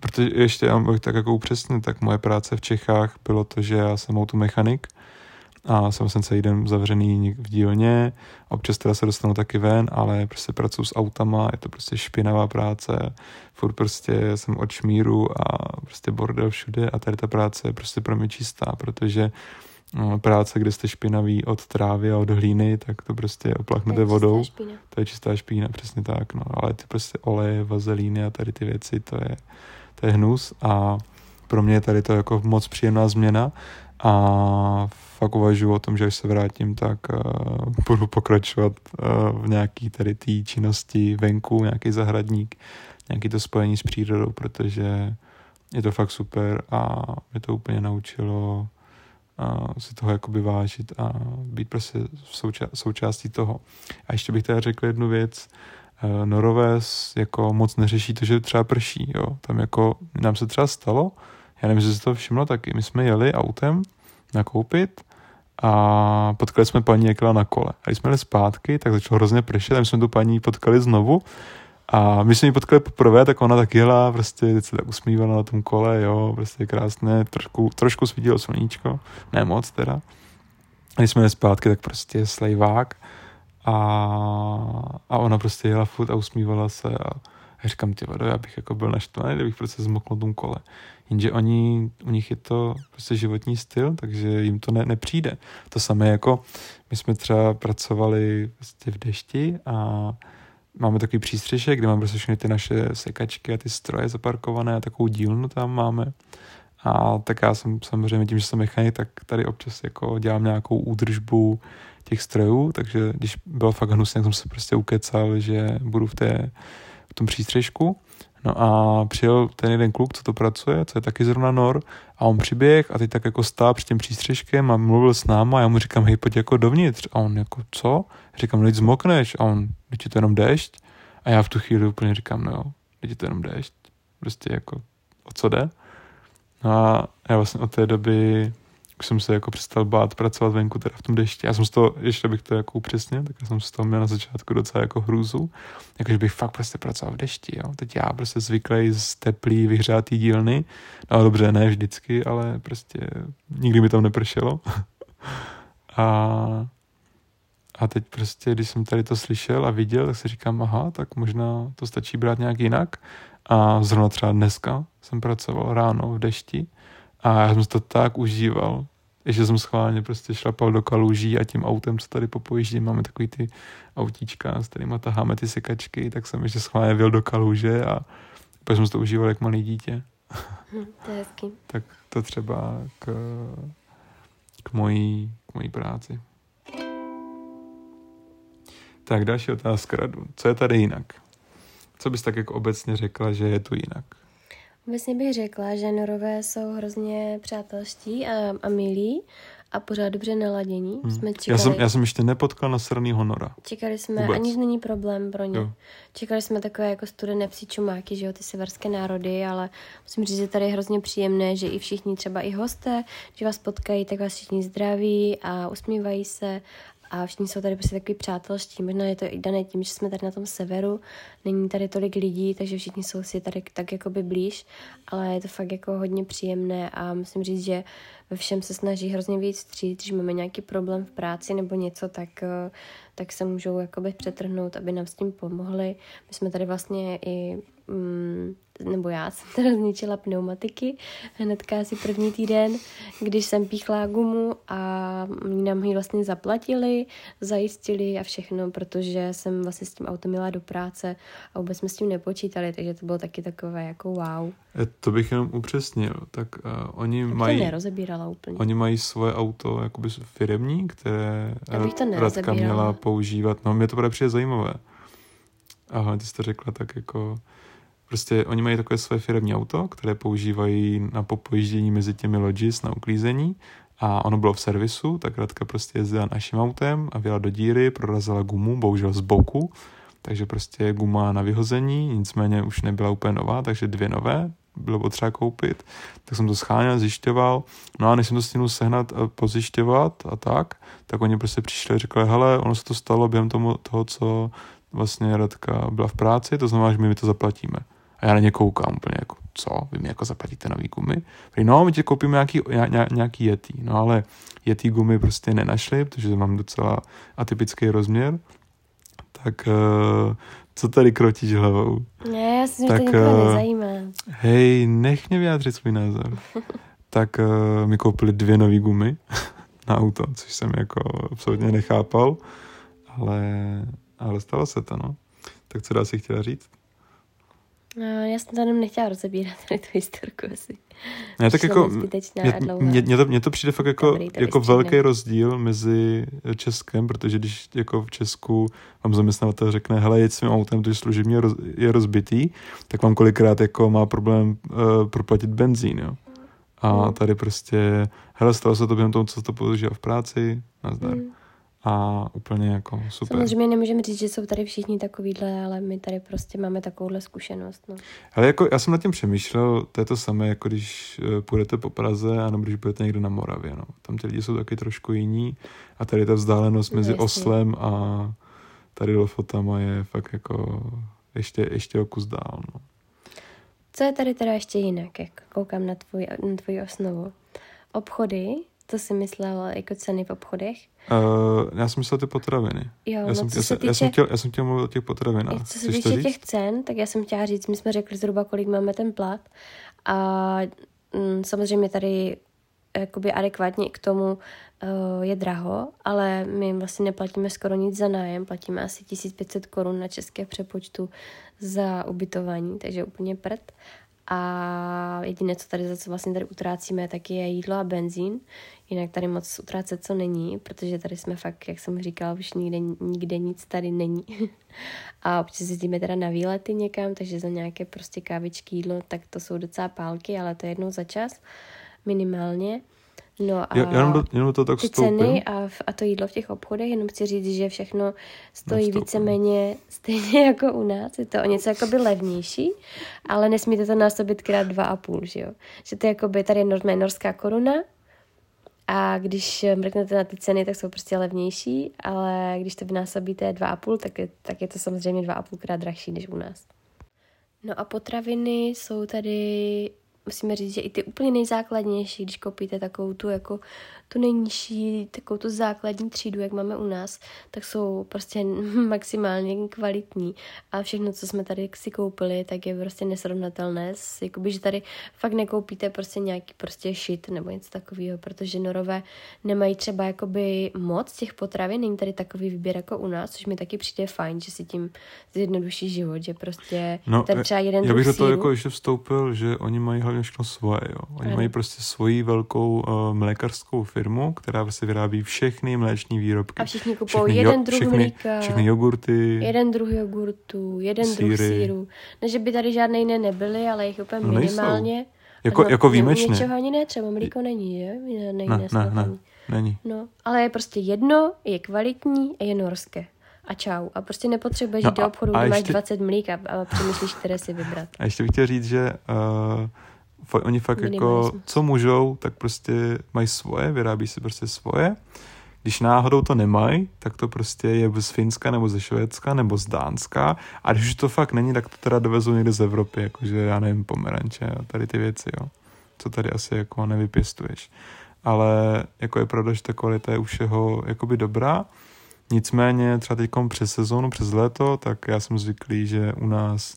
protože ještě já bych tak jako upřesnit, tak moje práce v Čechách bylo to, že já jsem automechanik a jsem jsem celý den zavřený v dílně, občas teda se dostanu taky ven, ale prostě pracuji s autama, je to prostě špinavá práce, furt prostě jsem od šmíru a prostě bordel všude a tady ta práce je prostě pro mě čistá, protože no, práce, kde jste špinavý od trávy a od hlíny, tak to prostě oplachnete To je vodou. špína. To je čistá špína, přesně tak, no. Ale ty prostě oleje, vazelíny a tady ty věci, to je, to je hnus a pro mě je tady to jako moc příjemná změna a fakt uvažuji o tom, že až se vrátím, tak uh, budu pokračovat uh, v nějaký tady té činnosti venku, nějaký zahradník, nějaký to spojení s přírodou, protože je to fakt super a mě to úplně naučilo uh, si toho jakoby vážit a být prostě souča- součástí toho. A ještě bych teda řekl jednu věc, uh, Norové jako moc neřeší to, že třeba prší, jo. Tam jako nám se třeba stalo, já nevím, jestli jsi to všimlo taky, my jsme jeli autem nakoupit a potkali jsme paní, jak na kole. A když jsme jeli zpátky, tak začalo hrozně pršet a my jsme tu paní potkali znovu a my jsme ji potkali poprvé, tak ona tak jela, prostě se tak usmívala na tom kole, jo, prostě krásné, trošku, trošku svítilo sluníčko, ne moc teda. A když jsme jeli zpátky, tak prostě slejvák a, a ona prostě jela furt a usmívala se a já říkám, ty vado, já bych jako byl naštvaný, kdybych prostě zmokl tom kole. Jenže oni, u nich je to prostě životní styl, takže jim to ne, nepřijde. To samé jako my jsme třeba pracovali prostě v dešti a máme takový přístřešek, kde máme prostě všechny ty naše sekačky a ty stroje zaparkované a takovou dílnu tam máme. A tak já jsem samozřejmě tím, že jsem mechanik, tak tady občas jako dělám nějakou údržbu těch strojů, takže když bylo fakt hnusně, tak jsem se prostě ukecal, že budu v, té, v tom přístřešku. No a přijel ten jeden kluk, co to pracuje, co je taky zrovna Nor, a on přiběh a teď tak jako stál před tím přístřeškem a mluvil s náma a já mu říkám, hej, pojď jako dovnitř. A on jako, co? Říkám, no, zmokneš. A on, teď je to jenom déšť. A já v tu chvíli úplně říkám, no jo, teď je to jenom déšť. Prostě jako, o co jde? No a já vlastně od té doby už jsem se jako přestal bát pracovat venku teda v tom dešti. Já jsem z toho, ještě bych to jako upřesnil, tak já jsem z toho měl na začátku docela jako hrůzu. Jakože bych fakt prostě pracoval v dešti, jo. Teď já prostě zvyklý z teplý, vyhřátý dílny. No dobře, ne vždycky, ale prostě nikdy mi tam nepršelo. a, a teď prostě, když jsem tady to slyšel a viděl, tak si říkám, aha, tak možná to stačí brát nějak jinak. A zrovna třeba dneska jsem pracoval ráno v dešti a já jsem to tak užíval, že jsem schválně prostě šlapal do kaluží a tím autem, co tady popojíždím, máme takový ty autíčka, s kterýma taháme ty sekačky, tak jsem ještě schválně vyjel do kaluže a pak jsem to užíval jak malý dítě. Hm, to je hezký. Tak to třeba k, k, mojí, k mojí práci. Tak další otázka, Radu. Co je tady jinak? Co bys tak jako obecně řekla, že je tu jinak? Obecně bych řekla, že norové jsou hrozně přátelští a, a milí a pořád dobře naladění. Hmm. Jsme Já, čekali, jsem, já jsem ještě nepotkal nasranýho Nora. čekali jsme, Vůbec. a nic není problém pro ně. Jo. Čekali jsme takové jako studené psí čumáky, že jo, ty severské národy, ale musím říct, že tady je hrozně příjemné, že i všichni, třeba i hosté, že vás potkají, tak vás všichni zdraví a usmívají se a všichni jsou tady prostě takový přátelští. Možná je to i dané tím, že jsme tady na tom severu, není tady tolik lidí, takže všichni jsou si tady tak jakoby blíž, ale je to fakt jako hodně příjemné a musím říct, že ve všem se snaží hrozně víc vstříc, když máme nějaký problém v práci nebo něco, tak, eh, tak se můžou jakoby přetrhnout, aby nám s tím pomohli. My jsme tady vlastně i, mm, nebo já jsem teda zničila pneumatiky hnedka asi první týden, když jsem píchla gumu a nám ji vlastně zaplatili, zajistili a všechno, protože jsem vlastně s tím autem jela do práce a vůbec jsme s tím nepočítali, takže to bylo taky takové jako wow. To bych jenom upřesnil. Tak uh, oni Tak mají... to nerozebírala úplně. Oni mají svoje auto jakoby firemní, které to Radka měla používat. No, mě to bude přijde zajímavé. Aha, ty jsi to řekla tak jako... Prostě oni mají takové své firemní auto, které používají na popojíždění mezi těmi lodges na uklízení a ono bylo v servisu, tak Radka prostě jezdila naším autem a vyjela do díry, prorazila gumu, bohužel z boku, takže prostě guma na vyhození, nicméně už nebyla úplně nová, takže dvě nové bylo potřeba koupit, tak jsem to scháněl, zjišťoval, no a než jsem to stihnul sehnat a pozjišťovat a tak, tak oni prostě přišli a řekli, hele, ono se to stalo během tomu, toho, co vlastně Radka byla v práci, to znamená, že my, my to zaplatíme. A já na ně koukám úplně jako, co? Vy mi jako zaplatíte nový gumy? Prý, no, my ti koupíme nějaký, ně, nějaký Yeti. No ale Yeti gumy prostě nenašli, protože mám docela atypický rozměr. Tak uh, co tady krotíš hlavou? Ne, já si tak, to uh, nezajímá. Hej, nech mě vyjádřit svůj názor. tak uh, mi koupili dvě nové gumy na auto, což jsem jako absolutně nechápal, ale, ale stalo se to, no. Tak co dá si chtěla říct? No, já jsem tam nechtěla rozebírat tady tu historku asi. Ne, tak jako, mě, mě, to, mě to přijde fakt jako, Dobrý, jako velký rozdíl mezi Českem, protože když jako v Česku vám zaměstnavatel řekne, hele, jeď svým autem, to služebně roz, je rozbitý, tak vám kolikrát jako má problém uh, proplatit benzín, jo. A hmm. tady prostě, hele, stalo se to během toho, co to použil v práci, nazdar. Hmm a úplně jako super. Samozřejmě nemůžeme říct, že jsou tady všichni takovýhle, ale my tady prostě máme takovouhle zkušenost. No. Ale jako já jsem nad tím přemýšlel, to je to samé, jako když eh, půjdete po Praze a nebo když budete někde na Moravě. No. Tam ty lidi jsou taky trošku jiní a tady ta vzdálenost mezi no, Oslem a tady Lofotama je fakt jako ještě, ještě o kus dál. No. Co je tady teda ještě jinak, jak koukám na, tvůj, na tvoji osnovu? Obchody, to si myslel jako ceny v obchodech? Uh, já jsem myslel ty potraviny. Jo, já, no, jsem, já, týče, já, jsem chtěl, já jsem chtěl mluvit o těch potravinách. Co se týče těch cen, tak já jsem chtěla říct, my jsme řekli zhruba, kolik máme ten plat. A mm, samozřejmě tady jakoby adekvátně k tomu uh, je draho, ale my vlastně neplatíme skoro nic za nájem, platíme asi 1500 korun na české přepočtu za ubytování, takže úplně prd. A jediné, co tady zase vlastně tady utrácíme, tak je jídlo a benzín. Jinak tady moc utrácet co není, protože tady jsme fakt, jak jsem říkala, už nikde, nikde nic tady není. a občas jezdíme teda na výlety někam, takže za nějaké prostě kávičky, jídlo, tak to jsou docela pálky, ale to je jednou za čas minimálně. No a já, jenom, do, jenom to tak ty vstoupím. ceny a, a to jídlo v těch obchodech, jenom chci říct, že všechno stojí víceméně stejně jako u nás. Je to o něco jakoby levnější, ale nesmíte to násobit krát dva a půl, že jo. Že to je jakoby, tady je norská koruna a když mrknete na ty ceny, tak jsou prostě levnější, ale když to vynásobíte dva a půl, tak je, tak je to samozřejmě dva a půl krát drahší než u nás. No a potraviny jsou tady musíme říct, že i ty úplně nejzákladnější, když koupíte takovou tu jako tu nejnižší, takovou tu základní třídu, jak máme u nás, tak jsou prostě maximálně kvalitní. A všechno, co jsme tady si koupili, tak je prostě nesrovnatelné. S, jakoby, že tady fakt nekoupíte prostě nějaký prostě shit nebo něco takového, protože norové nemají třeba jakoby moc těch potravin, není tady takový výběr jako u nás, což mi taky přijde fajn, že si tím zjednoduší život, že prostě no, tady třeba jeden Já bych do toho jako ještě vstoupil, že oni mají hlavně všechno svoje, jo. Oni mají prostě svoji velkou uh, mlékařskou firmu, která prostě vyrábí všechny mléční výrobky. A všichni kupují jeden jo, druh všechny, mlíka, všechny jogurty, jeden druh jogurtu, jeden síry. druh síru. Ne, že by tady žádné jiné nebyly, ale jich úplně no, minimálně. Jako, jako výjimečně. Něčeho ani ne, třeba mlíko není, že? Ne, ne, ne, ne, ne, není. No, ale je prostě jedno, je kvalitní a je norské a čau. A prostě nepotřebuješ no jít do obchodu, kde máš 20 mlík a, a přemýšlíš, které si vybrat. A ještě bych chtěl říct, že uh, oni fakt jako, co můžou, tak prostě mají svoje, vyrábí si prostě svoje. Když náhodou to nemají, tak to prostě je z Finska nebo ze Švédska nebo z Dánska. A když už to fakt není, tak to teda dovezou někde z Evropy, jakože já nevím, pomeranče a tady ty věci, jo. Co tady asi jako nevypěstuješ. Ale jako je pravda, že ta kvalita je u všeho jakoby dobrá. Nicméně třeba teď přes sezónu, přes léto, tak já jsem zvyklý, že u nás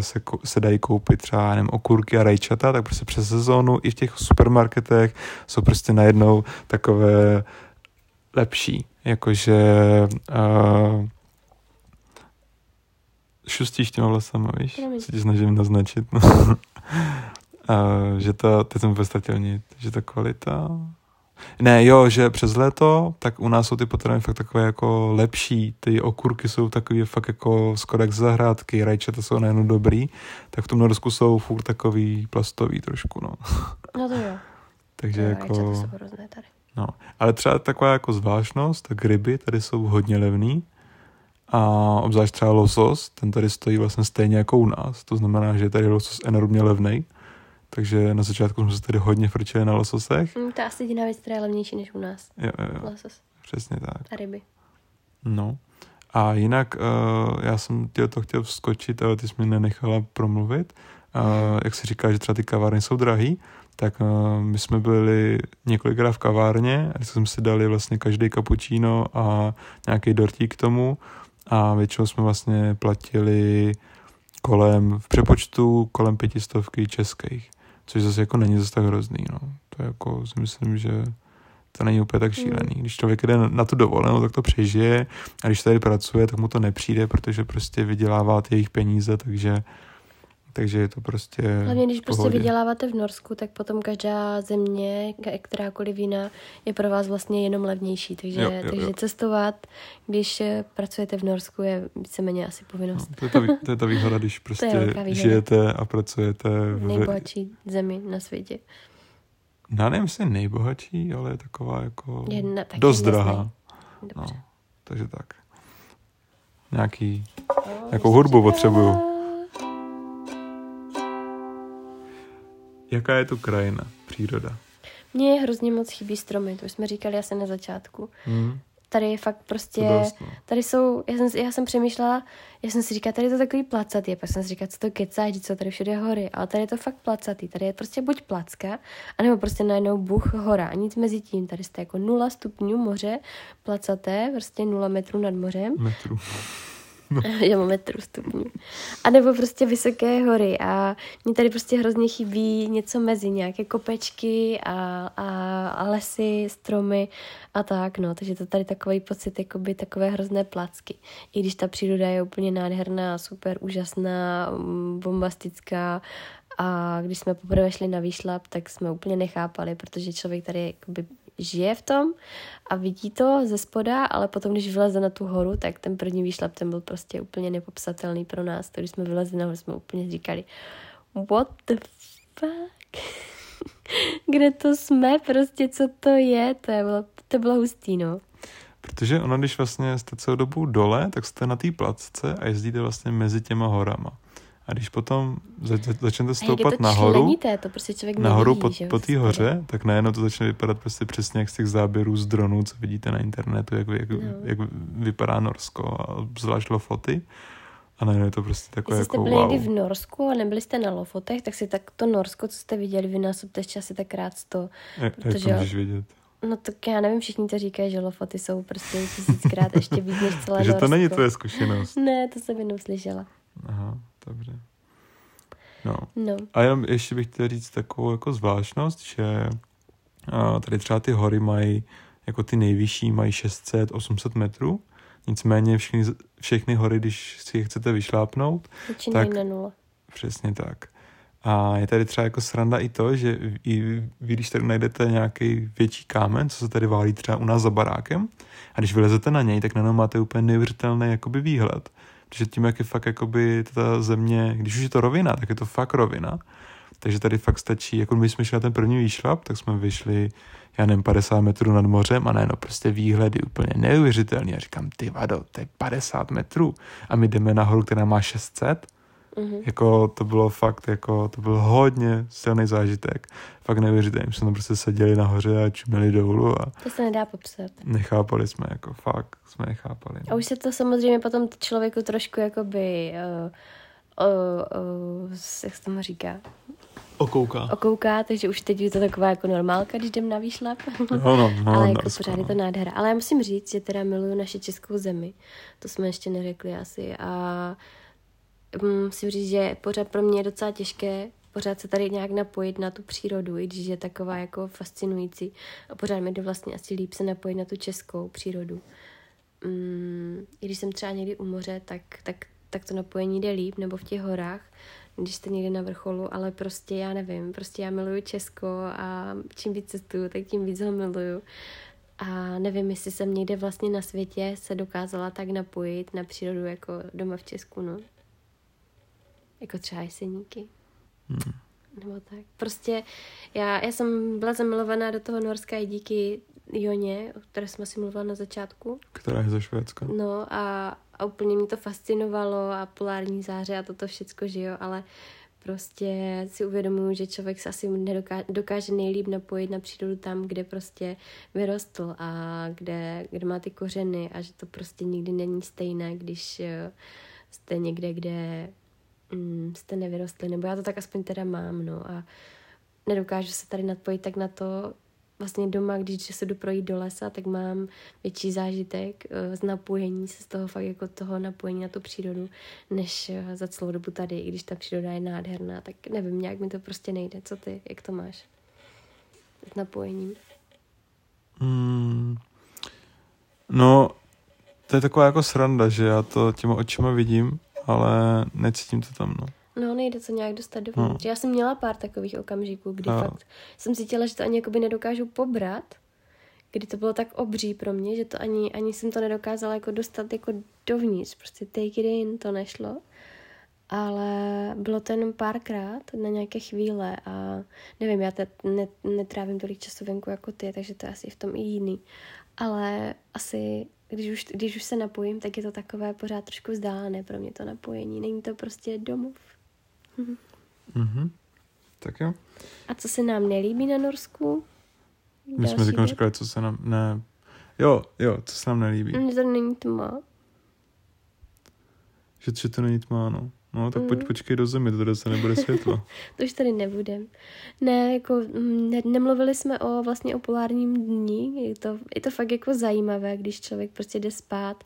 se, se dají koupit třeba nevím, okurky a rajčata, tak prostě přes sezónu i v těch supermarketech jsou prostě najednou takové lepší, jakože uh, šustíš těma vlasama, víš, se ti snažím naznačit, no. uh, že to, teď jsem vůbec že ta kvalita ne, jo, že přes léto, tak u nás jsou ty potraviny fakt takové jako lepší, ty okurky jsou takové fakt jako skoro jak zahrádky, rajčata jsou najednou dobrý, tak v tom Norsku jsou furt takový plastový trošku, no. No to jo. Takže jo, jako... jsou tady. No, ale třeba taková jako zvláštnost, tak ryby tady jsou hodně levný a obzvlášť třeba losos, ten tady stojí vlastně stejně jako u nás, to znamená, že je tady losos enormně levný takže na začátku jsme se tady hodně frčeli na lososech. Mm, to je asi jediná věc, která je levnější než u nás. Jo, jo, jo. Losos. Přesně tak. A ryby. No. A jinak uh, já jsem tě to chtěl vskočit, ale ty jsi mi nenechala promluvit. Uh, jak se říká, že třeba ty kavárny jsou drahý, tak uh, my jsme byli několikrát v kavárně, a jsme si dali vlastně každý kapučíno a nějaký dortík k tomu a většinou jsme vlastně platili kolem, v přepočtu kolem pětistovky českých, což zase jako není zase tak hrozný, no. To je jako si myslím, že to není úplně tak šílený. Když člověk jde na tu dovolenou, tak to přežije a když tady pracuje, tak mu to nepřijde, protože prostě vydělává ty jejich peníze, takže takže je to prostě Hlavně když prostě vyděláváte v Norsku, tak potom každá země, kterákoliv jiná, je pro vás vlastně jenom levnější. Takže, jo, jo, takže jo. cestovat, když eh, pracujete v Norsku, je víceméně asi povinnost. No, to, je ta, to je ta výhoda, když prostě žijete a pracujete v nejbohatší zemi na světě. Já nevím, jestli nejbohatší, ale je taková jako Jedna, dost drahá. No, takže tak. Nějaký, no, nějakou hudbu potřebuju. Jaká je to krajina, příroda? Mně hrozně moc chybí stromy, to už jsme říkali asi na začátku. Hmm. Tady je fakt prostě, dost, no. tady jsou, já jsem, já jsem přemýšlela, já jsem si říkala, tady je to takový placatý, pak jsem si říkala, co to kecáš, co tady všude hory, ale tady je to fakt placatý, tady je prostě buď placka, anebo prostě najednou buch hora, a nic mezi tím, tady jste jako nula stupňů moře, placaté, prostě nula metrů nad mořem. Metru. No. Já mám metru stupňů. A nebo prostě vysoké hory a mě tady prostě hrozně chybí něco mezi, nějaké kopečky a, a, a lesy, stromy a tak, no. Takže to tady takový pocit, jako by takové hrozné placky. I když ta příroda je úplně nádherná, super, úžasná, mm, bombastická a když jsme poprvé šli na výšlap, tak jsme úplně nechápali, protože člověk tady jakoby žije v tom a vidí to ze spoda, ale potom, když vyleze na tu horu, tak ten první výšlap ten byl prostě úplně nepopsatelný pro nás. To, když jsme vylezli nahoru, jsme úplně říkali, what the fuck? Kde to jsme? Prostě co to je? To, je bylo, to bylo hustý, no. Protože ono, když vlastně jste celou dobu dole, tak jste na té placce a jezdíte vlastně mezi těma horama. A když potom zač- začnete stoupat nahoru, členíte, to prostě člověk nahoru nevidí, po, po té hoře, tak najednou to začne vypadat prostě přesně jak z těch záběrů z dronů, co vidíte na internetu, jak, jak, no. jak vypadá Norsko a zvlášť Lofoty. A najednou je to prostě takové jako jste byli wow. v Norsku a nebyli jste na Lofotech, tak si tak to Norsko, co jste viděli, vynásobte ještě asi tak krát sto. Jak, protože, jak to můžeš vidět? No tak já nevím, všichni to říkají, že Lofoty jsou prostě tisíckrát ještě víc než celé Takže to není tvoje zkušenost. ne, to jsem jenom slyšela. Aha, dobře. No. no. A jenom ještě bych chtěl říct takovou jako zvláštnost, že tady třeba ty hory mají, jako ty nejvyšší mají 600-800 metrů, nicméně všechny, všechny hory, když si je chcete vyšlápnout, tak... na nula. Přesně tak. A je tady třeba jako sranda i to, že i vy, když tady najdete nějaký větší kámen, co se tady válí třeba u nás za barákem, a když vylezete na něj, tak na něm máte úplně neuvěřitelný jakoby výhled. Protože tím, jak je fakt jakoby ta země, když už je to rovina, tak je to fakt rovina. Takže tady fakt stačí, jako my jsme šli na ten první výšlap, tak jsme vyšli, já nevím, 50 metrů nad mořem a najednou prostě výhledy úplně neuvěřitelný. A říkám, ty vado, to je 50 metrů. A my jdeme nahoru, která má 600 Mm-hmm. Jako to bylo fakt, jako to byl hodně silný zážitek. Fakt neuvěřitelný. My jsme tam prostě seděli nahoře a čumili dolů a... To se nedá popsat. Nechápali jsme, jako fakt jsme nechápali. A už se to samozřejmě potom člověku trošku jakoby... Uh, uh, uh, jak se tomu říká? Okouká. Okouká, takže už teď je to taková jako normálka, když jdem na výšlap. No, no, no, Ale jako pořád je to nádhera. Ale já musím říct, že teda miluju naši českou zemi. To jsme ještě neřekli asi. A musím říct, že pořád pro mě je docela těžké pořád se tady nějak napojit na tu přírodu, i když je taková jako fascinující. A pořád mi jde vlastně asi líp se napojit na tu českou přírodu. Um, I když jsem třeba někdy u moře, tak, tak, tak to napojení jde líp, nebo v těch horách, když jste někde na vrcholu, ale prostě já nevím, prostě já miluju Česko a čím víc cestuju, tak tím víc ho miluju. A nevím, jestli jsem někde vlastně na světě se dokázala tak napojit na přírodu jako doma v Česku, no. Jako třeba jeseníky. Hmm. Nebo tak. Prostě já, já jsem byla zamilovaná do toho Norska i díky Joně, o které jsme si mluvila na začátku. Která je ze Švédska. No a, a úplně mě to fascinovalo a polární záře a toto všecko, že jo, ale prostě si uvědomuju, že člověk se asi nedokáže, dokáže nejlíp napojit na přírodu tam, kde prostě vyrostl a kde, kde má ty kořeny a že to prostě nikdy není stejné, když eh, jste někde, kde mm, jste nevyrostli, nebo já to tak aspoň teda mám, no a nedokážu se tady nadpojit tak na to, vlastně doma, když se jdu projít do lesa, tak mám větší zážitek uh, z napojení se z toho fakt jako toho napojení na tu přírodu, než uh, za celou dobu tady, i když ta příroda je nádherná, tak nevím, nějak mi to prostě nejde. Co ty, jak to máš s napojením? Hmm. No, to je taková jako sranda, že já to těma očima vidím, ale necítím to tam, no. No, nejde to nějak dostat dovnitř. No. Já jsem měla pár takových okamžiků, kdy no. fakt jsem cítila, že to ani jakoby nedokážu pobrat, kdy to bylo tak obří pro mě, že to ani, ani jsem to nedokázala jako dostat jako dovnitř. Prostě take it in, to nešlo. Ale bylo to jenom párkrát na nějaké chvíle a nevím, já te, ne, netrávím tolik času venku jako ty, takže to je asi v tom i jiný. Ale asi když už, když už se napojím, tak je to takové pořád trošku vzdálené pro mě to napojení. Není to prostě domov. Mm-hmm. Tak jo. A co se nám nelíbí na Norsku? My jsme teď říkali, co se nám... Ne. Jo, jo, co se nám nelíbí. Mně to není tma. Že, že to není tma, no. No, tak mm. pojď, počkej do zemi, to tady se nebude světlo. to už tady nebudem. Ne, jako mm, ne, nemluvili jsme o vlastně o polárním dní, je to, je to fakt jako zajímavé, když člověk prostě jde spát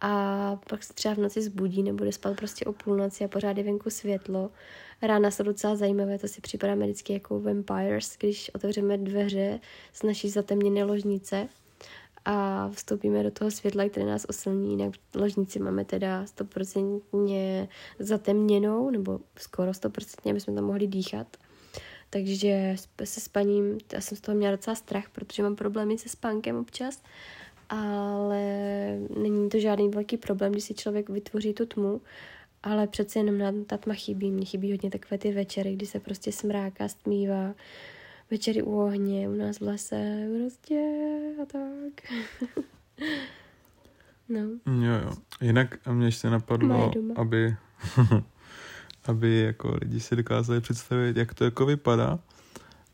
a pak se třeba v noci zbudí, nebude spát prostě o půlnoci a pořád je venku světlo. Rána jsou docela zajímavé, to si připadá vždycky jako vampires, když otevřeme dveře z naší zatemněné ložnice a vstoupíme do toho světla, které nás oslní, jinak v ložnici máme teda stoprocentně zatemněnou, nebo skoro stoprocentně, aby jsme tam mohli dýchat. Takže se spaním, já jsem z toho měla docela strach, protože mám problémy se spánkem občas ale není to žádný velký problém, když si člověk vytvoří tu tmu, ale přece jenom nám ta tma chybí. Mně chybí hodně takové ty večery, kdy se prostě smráka, stmívá, večery u ohně, u nás v lese, prostě a tak. no. Jo, jo. Jinak mě ještě napadlo, aby, aby jako lidi si dokázali představit, jak to jako vypadá,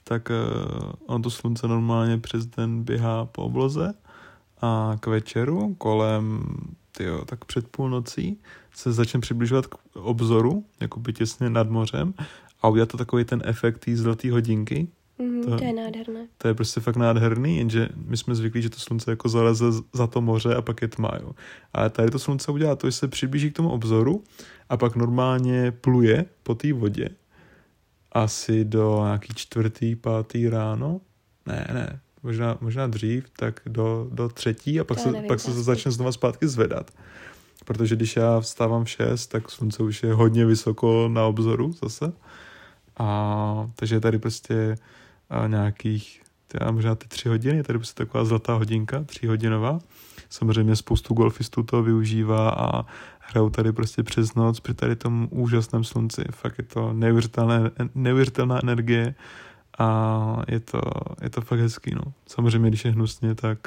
tak uh, on to slunce normálně přes den běhá po obloze a k večeru kolem tyjo, tak před půlnocí se začne přibližovat k obzoru, jako by těsně nad mořem a udělat to takový ten efekt té zlaté hodinky. Mm, to, to je nádherné. To je prostě fakt nádherný, jenže my jsme zvyklí, že to slunce jako zaleze za to moře a pak je tma, jo. Ale tady to slunce udělá to, že se přiblíží k tomu obzoru a pak normálně pluje po té vodě asi do nějaký čtvrtý, pátý ráno. Ne, ne, možná, možná dřív, tak do, do třetí a pak, se, nevím, pak se to začne znova zpátky zvedat. Protože když já vstávám v 6, tak slunce už je hodně vysoko na obzoru zase. A takže je tady prostě a nějakých, já možná ty tři hodiny, je tady prostě taková zlatá hodinka, tříhodinová. Samozřejmě spoustu golfistů to využívá a hrajou tady prostě přes noc při tady tom úžasném slunci. Fakt je to neuvěřitelná energie a je to, je to fakt hezký, no. Samozřejmě, když je hnusně, tak,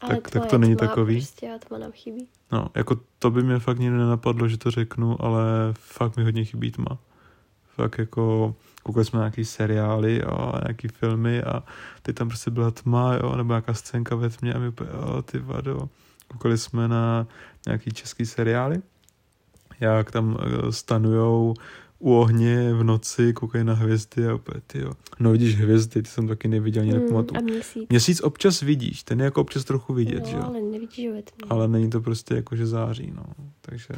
Ale tak, tak to není takový. Prostě a tma nám chybí. No, jako to by mě fakt nikdy nenapadlo, že to řeknu, ale fakt mi hodně chybí tma. Fakt jako, koukali jsme na nějaký seriály a nějaký filmy a teď tam prostě byla tma, jo, nebo nějaká scénka ve tmě a my úplně, jo, ty vado. Koukali jsme na nějaký český seriály, jak tam eh, stanujou u ohně v noci, koukají na hvězdy a opět, jo. No vidíš hvězdy, ty jsem taky neviděl ani hmm, A měsíc. Měsíc občas vidíš, ten je jako občas trochu vidět, no, že jo. ale nevidíš ho Ale není to prostě jako, že září, no. Takže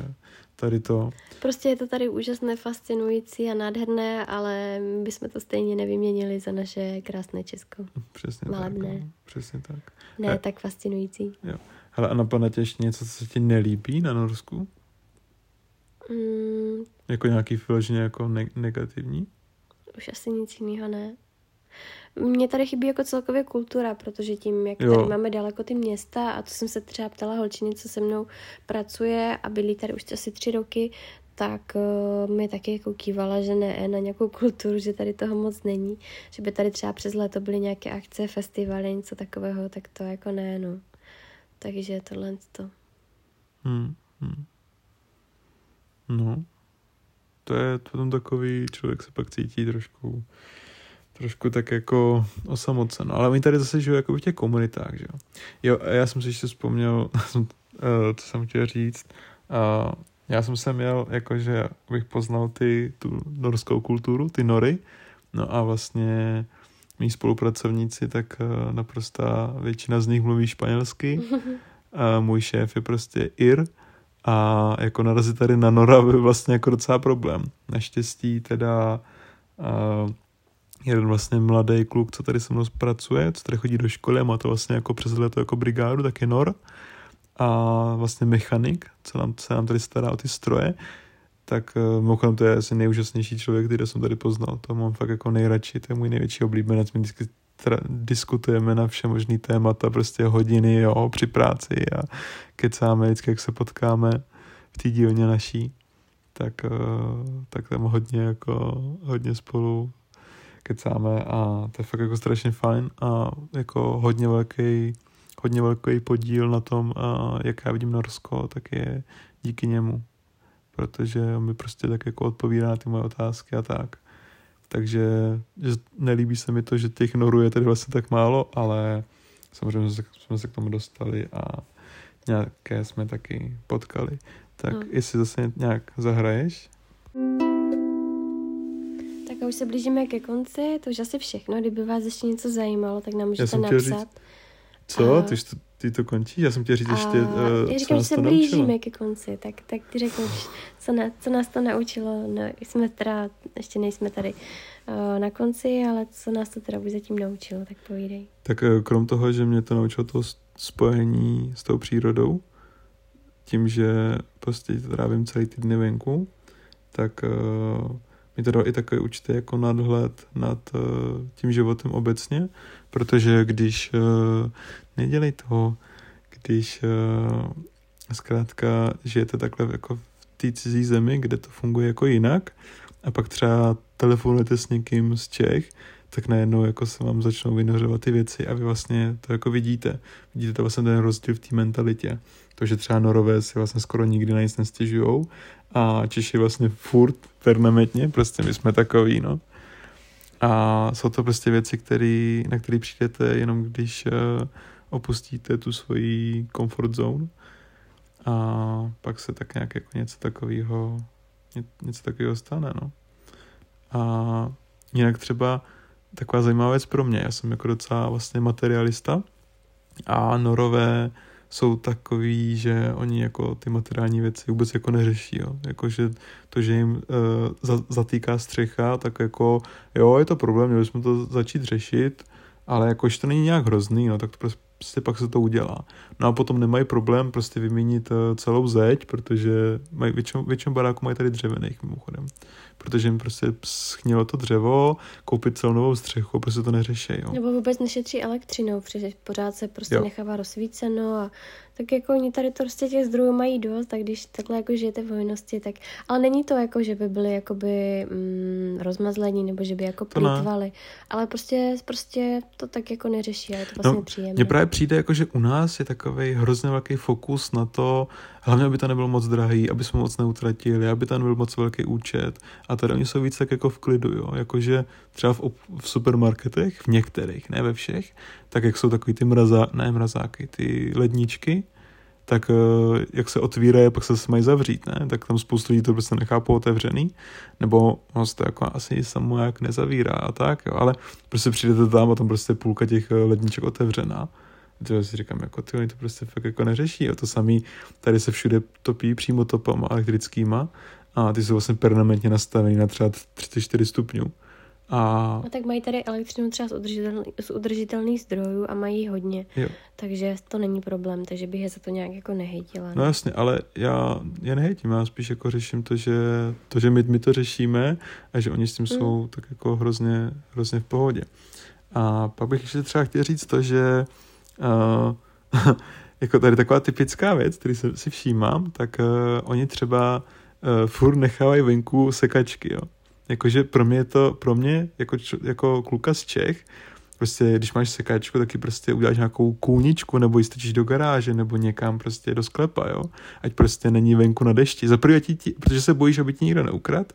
tady to... Prostě je to tady úžasné, fascinující a nádherné, ale my bychom to stejně nevyměnili za naše krásné Česko. Přesně Malebné. tak. No. Přesně tak. Ne, a... tak fascinující. Jo. Hele, a napadne tě ještě něco, co se ti nelíbí na Norsku? Mm. Jako nějaký vyloženě jako ne- negativní? Už asi nic jiného ne. Mně tady chybí jako celkově kultura, protože tím, jak jo. tady máme daleko ty města a to jsem se třeba ptala holčiny, co se mnou pracuje a byli tady už asi tři roky, tak uh, mi taky jako kývala, že ne na nějakou kulturu, že tady toho moc není. Že by tady třeba přes léto byly nějaké akce, festivaly, něco takového, tak to jako ne, no. Takže tohle to. Hmm, hmm. No. to je potom takový, člověk se pak cítí trošku trošku tak jako osamocen. Ale oni tady zase žijou jako v těch komunitách, že jo. Jo, a já jsem si ještě vzpomněl, co jsem chtěl říct. Já jsem se měl, jakože abych poznal ty, tu norskou kulturu, ty nory, no a vlastně mý spolupracovníci, tak naprosto většina z nich mluví španělsky. A můj šéf je prostě Ir a jako narazit tady na Nora by vlastně jako docela problém. Naštěstí teda uh, jeden vlastně mladý kluk, co tady se mnou pracuje, co tady chodí do školy a má to vlastně jako přes leto jako brigádu, tak je Nor a vlastně mechanik, co nám, se nám tady stará o ty stroje, tak uh, mimochodem to je asi nejúžasnější člověk, který jsem tady poznal. To mám fakt jako nejradši, to je můj největší oblíbenec. My vždycky tra- diskutujeme na vše možný témata, prostě hodiny, jo, při práci a kecáme vždycky, jak se potkáme v té dílně naší. Tak, uh, tak tam hodně jako, hodně spolu kecáme a to je fakt jako strašně fajn a jako hodně velký, hodně velký podíl na tom, a jak já vidím Norsko, tak je díky němu. Protože on mi prostě tak jako odpovídá na ty moje otázky a tak. Takže že nelíbí se mi to, že těch norů je tady vlastně tak málo, ale samozřejmě jsme se k tomu dostali a nějaké jsme taky potkali. Tak hmm. jestli zase nějak zahraješ? Tak a už se blížíme ke konci, to už asi všechno. Kdyby vás ještě něco zajímalo, tak nám můžete napsat. Říct, co? A... Ty, to, ty to končí? Já jsem chtěl říct ještě, uh, Já říkám, že se blížíme naučilo. ke konci, tak, tak ty řekneš, co, na, co nás to naučilo. No, jsme teda, ještě nejsme tady uh, na konci, ale co nás to teda už zatím naučilo, tak povídej. Tak uh, krom toho, že mě to naučilo to spojení s tou přírodou, tím, že prostě trávím celý týdny venku, tak uh, mi to dalo i takový určitý jako nadhled nad uh, tím životem obecně, protože když uh, nedělej toho, když uh, zkrátka žijete takhle jako v té cizí zemi, kde to funguje jako jinak a pak třeba telefonujete s někým z Čech, tak najednou jako se vám začnou vynořovat ty věci a vy vlastně to jako vidíte. Vidíte to vlastně ten rozdíl v té mentalitě. To, že třeba Norové si vlastně skoro nikdy na nic nestěžujou a Češi vlastně furt permanentně, prostě my jsme takový, no. A jsou to prostě věci, který, na které přijdete jenom když uh, opustíte tu svoji comfort zone a pak se tak nějak jako něco takového něco takového stane, no. A jinak třeba taková zajímavá věc pro mě, já jsem jako docela vlastně materialista a norové jsou takový, že oni jako ty materiální věci vůbec jako neřeší, jo. Jako, že to, že jim uh, za, zatýká střecha, tak jako jo, je to problém, měli jsme to začít řešit, ale jakož to není nějak hrozný, no, tak to prostě prostě pak se to udělá. No a potom nemají problém prostě vyměnit uh, celou zeď, protože mají, většinou, většinou baráků mají tady dřevěných mimochodem protože jim prostě schnilo to dřevo, koupit celou novou střechu, prostě to neřeší. Jo. Nebo vůbec nešetří elektřinou, protože pořád se prostě jo. nechává rozsvíceno a tak jako oni tady to prostě těch zdrojů mají dost, tak když takhle jako žijete v hojnosti, tak, ale není to jako, že by byli jakoby mm, rozmazlení, nebo že by jako plýtvali, ale prostě, prostě to tak jako neřeší a je to vlastně no, příjemné. Mně právě přijde jako, že u nás je takový hrozně velký fokus na to, hlavně aby to nebylo moc drahý, aby jsme moc neutratili, aby tam nebyl moc velký účet a tady oni jsou víc tak jako v klidu, jo, jakože třeba v, v supermarketech, v některých, ne ve všech, tak jak jsou takový ty mrazá, ne mrazáky, ty ledničky, tak eh, jak se otvírají, pak se mají zavřít, ne? Tak tam spoustu lidí to prostě nechápou otevřený, nebo no, to jako asi samo jak nezavírá a tak, jo, ale prostě přijdete tam a tam prostě půlka těch eh, ledniček otevřená. To si říkám, jako ty, oni to prostě fakt jako neřeší. Jo. To samý, tady se všude topí přímo topama elektrickýma a ty jsou vlastně permanentně nastavený na třeba 34 stupňů. A... No tak mají tady elektřinu třeba z, udržitel, z udržitelných zdrojů a mají hodně. Jo. Takže to není problém, takže bych je za to nějak jako nehejtila. Ne? No jasně, ale já je nehejtím, já spíš jako řeším to, že, to, že my, my to řešíme a že oni s tím mm. jsou tak jako hrozně, hrozně v pohodě. A pak bych ještě třeba chtěl říct to, že uh, jako tady taková typická věc, který si všímám, tak uh, oni třeba uh, furt nechávají venku sekačky, jo. Jakože pro mě to, pro mě, jako, jako kluka z Čech, prostě, když máš sekáčku, taky prostě uděláš nějakou kůničku, nebo ji strčíš do garáže, nebo někam prostě do sklepa, jo. Ať prostě není venku na dešti. Za prvé, ti, protože se bojíš, aby ti nikdo neukrad,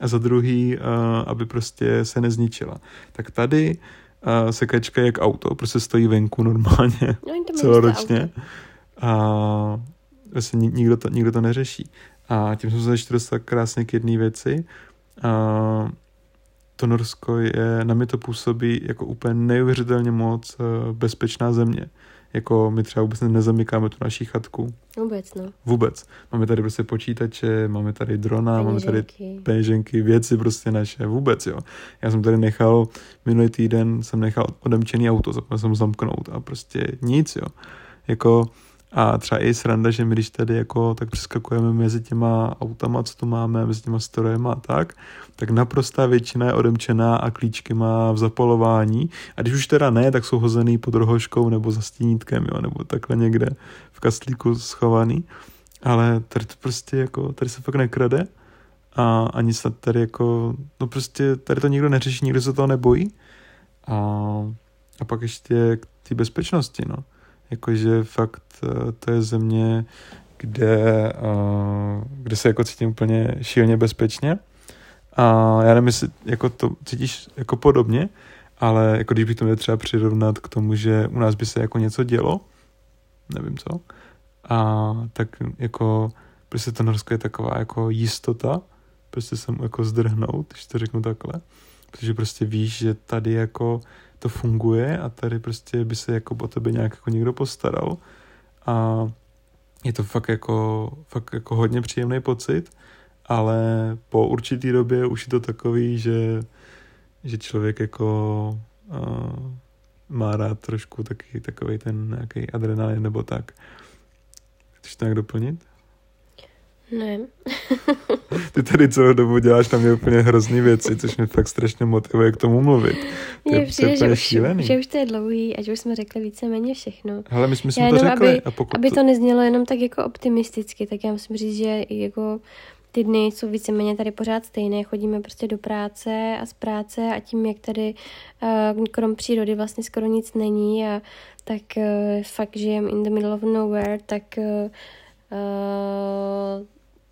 a za druhý, uh, aby prostě se nezničila. Tak tady uh, sekačka jak auto, prostě stojí venku normálně No, celoročně. A vlastně nikdo to, nikdo to neřeší. A tím jsme se ještě dostali krásně k jedné věci. A to Norsko je, na mě to působí jako úplně neuvěřitelně moc eh, bezpečná země. Jako my třeba vůbec nezamykáme tu naší chatku. Vůbec, no. Vůbec. Máme tady prostě počítače, máme tady drona, máme tady Peněženky. peněženky, věci prostě naše, vůbec, jo. Já jsem tady nechal, minulý týden jsem nechal odemčený auto, zapomněl jsem zamknout a prostě nic, jo. Jako, a třeba i sranda, že my když tady jako tak přeskakujeme mezi těma autama, co tu máme, mezi těma strojema a tak, tak naprostá většina je odemčená a klíčky má v zapalování. A když už teda ne, tak jsou hozený pod rohoškou nebo za stínítkem, jo, nebo takhle někde v kastlíku schovaný. Ale tady to prostě jako, tady se fakt nekrade a ani se tady jako, no prostě tady to nikdo neřeší, nikdo se toho nebojí. A, a pak ještě k té bezpečnosti, no. Jakože fakt eh, to je země, kde, uh, kde se jako cítím úplně šíleně bezpečně. A já nevím, jestli jako to cítíš jako podobně, ale jako když bych to měl třeba přirovnat k tomu, že u nás by se jako něco dělo, nevím co, a tak jako prostě to Norsko je taková jako jistota, prostě se mu jako zdrhnout, když to řeknu takhle, protože prostě víš, že tady jako to funguje a tady prostě by se jako o tebe nějak jako někdo postaral a je to fakt jako, fakt jako hodně příjemný pocit, ale po určitý době už je to takový, že, že člověk jako uh, má rád trošku taky takový ten nějaký adrenalin nebo tak. Chceš to nějak doplnit? Ne. Ty tady celou dobu děláš na mě úplně hrozný věci, což mě fakt strašně motivuje k tomu mluvit. To je, Mně přijde, to že je už, šílený. že už to je dlouhý a že už jsme řekli víceméně všechno. Hele, my jsme si to jenom, řekli. aby, a pokud aby to neznělo jenom tak jako optimisticky, tak já musím říct, že jako ty dny jsou víceméně tady pořád stejné, chodíme prostě do práce a z práce a tím, jak tady uh, krom přírody vlastně skoro nic není a tak uh, fakt žijem in the middle of nowhere, tak uh,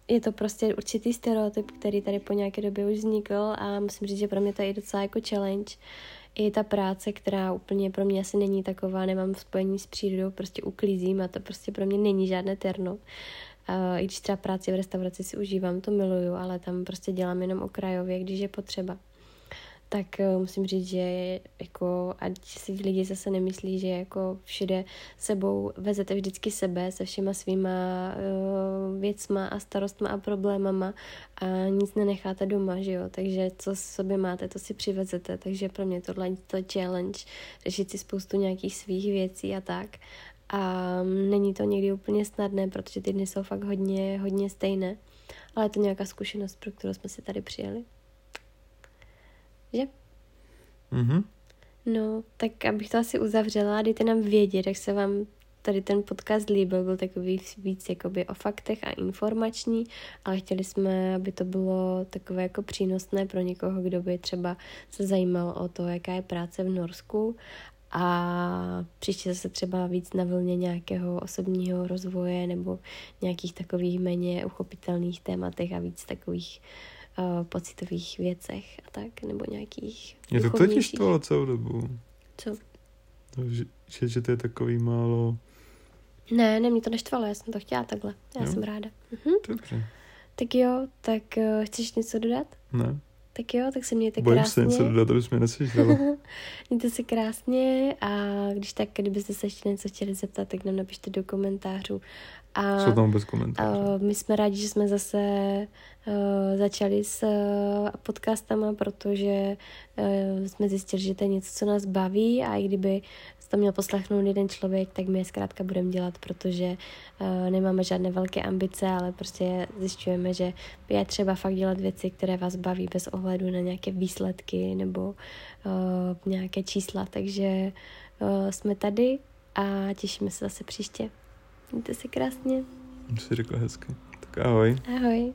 je to prostě určitý stereotyp, který tady po nějaké době už vznikl a musím říct, že pro mě to je docela jako challenge. I ta práce, která úplně pro mě asi není taková, nemám spojení s přírodou, prostě uklízím a to prostě pro mě není žádné terno. Uh, I když třeba práci v restauraci si užívám, to miluju, ale tam prostě dělám jenom okrajově, když je potřeba. Tak uh, musím říct, že jako, ať si lidi zase nemyslí, že jako všude sebou vezete vždycky sebe se všema svýma uh, věcma a starostma a problémama a nic nenecháte doma, že jo, takže co s sobě máte, to si přivezete, takže pro mě tohle je to challenge, řešit si spoustu nějakých svých věcí a tak. A není to někdy úplně snadné, protože ty dny jsou fakt hodně, hodně stejné, ale je to nějaká zkušenost, pro kterou jsme si tady přijeli. Že? Mhm. No, tak abych to asi uzavřela, dejte nám vědět, jak se vám tady ten podcast líbil, byl takový víc jakoby o faktech a informační, ale chtěli jsme, aby to bylo takové jako přínosné pro někoho, kdo by třeba se zajímal o to, jaká je práce v Norsku a příště zase třeba víc na vlně nějakého osobního rozvoje nebo nějakých takových méně uchopitelných tématech a víc takových uh, pocitových věcech a tak, nebo nějakých Mě to totiž štvalo celou dobu. Co? No, Že, že, že to je takový málo... Ne, ne, mě to neštvalo, já jsem to chtěla takhle. Já Jo? jsem ráda. Mhm. Dobře. Tak jo, tak uh, chceš něco dodat? Ne, Tak jo, tak se mějte bojím krásně. se něco dodat, abys mě neslyšela. Mějte se krásně a když tak, kdybyste se ještě něco chtěli zeptat, tak nám napište do komentářů. A Jsou tam bez komentářů. My jsme rádi, že jsme zase uh, začali s uh, podcastama, protože uh, jsme zjistili, že to je něco, co nás baví a i kdyby to měl poslechnout jeden člověk, tak my je zkrátka budeme dělat, protože uh, nemáme žádné velké ambice, ale prostě zjišťujeme, že je třeba fakt dělat věci, které vás baví bez ohledu na nějaké výsledky nebo uh, nějaké čísla, takže uh, jsme tady a těšíme se zase příště. Mějte se krásně. Jsi řekla hezky. Tak ahoj. Ahoj.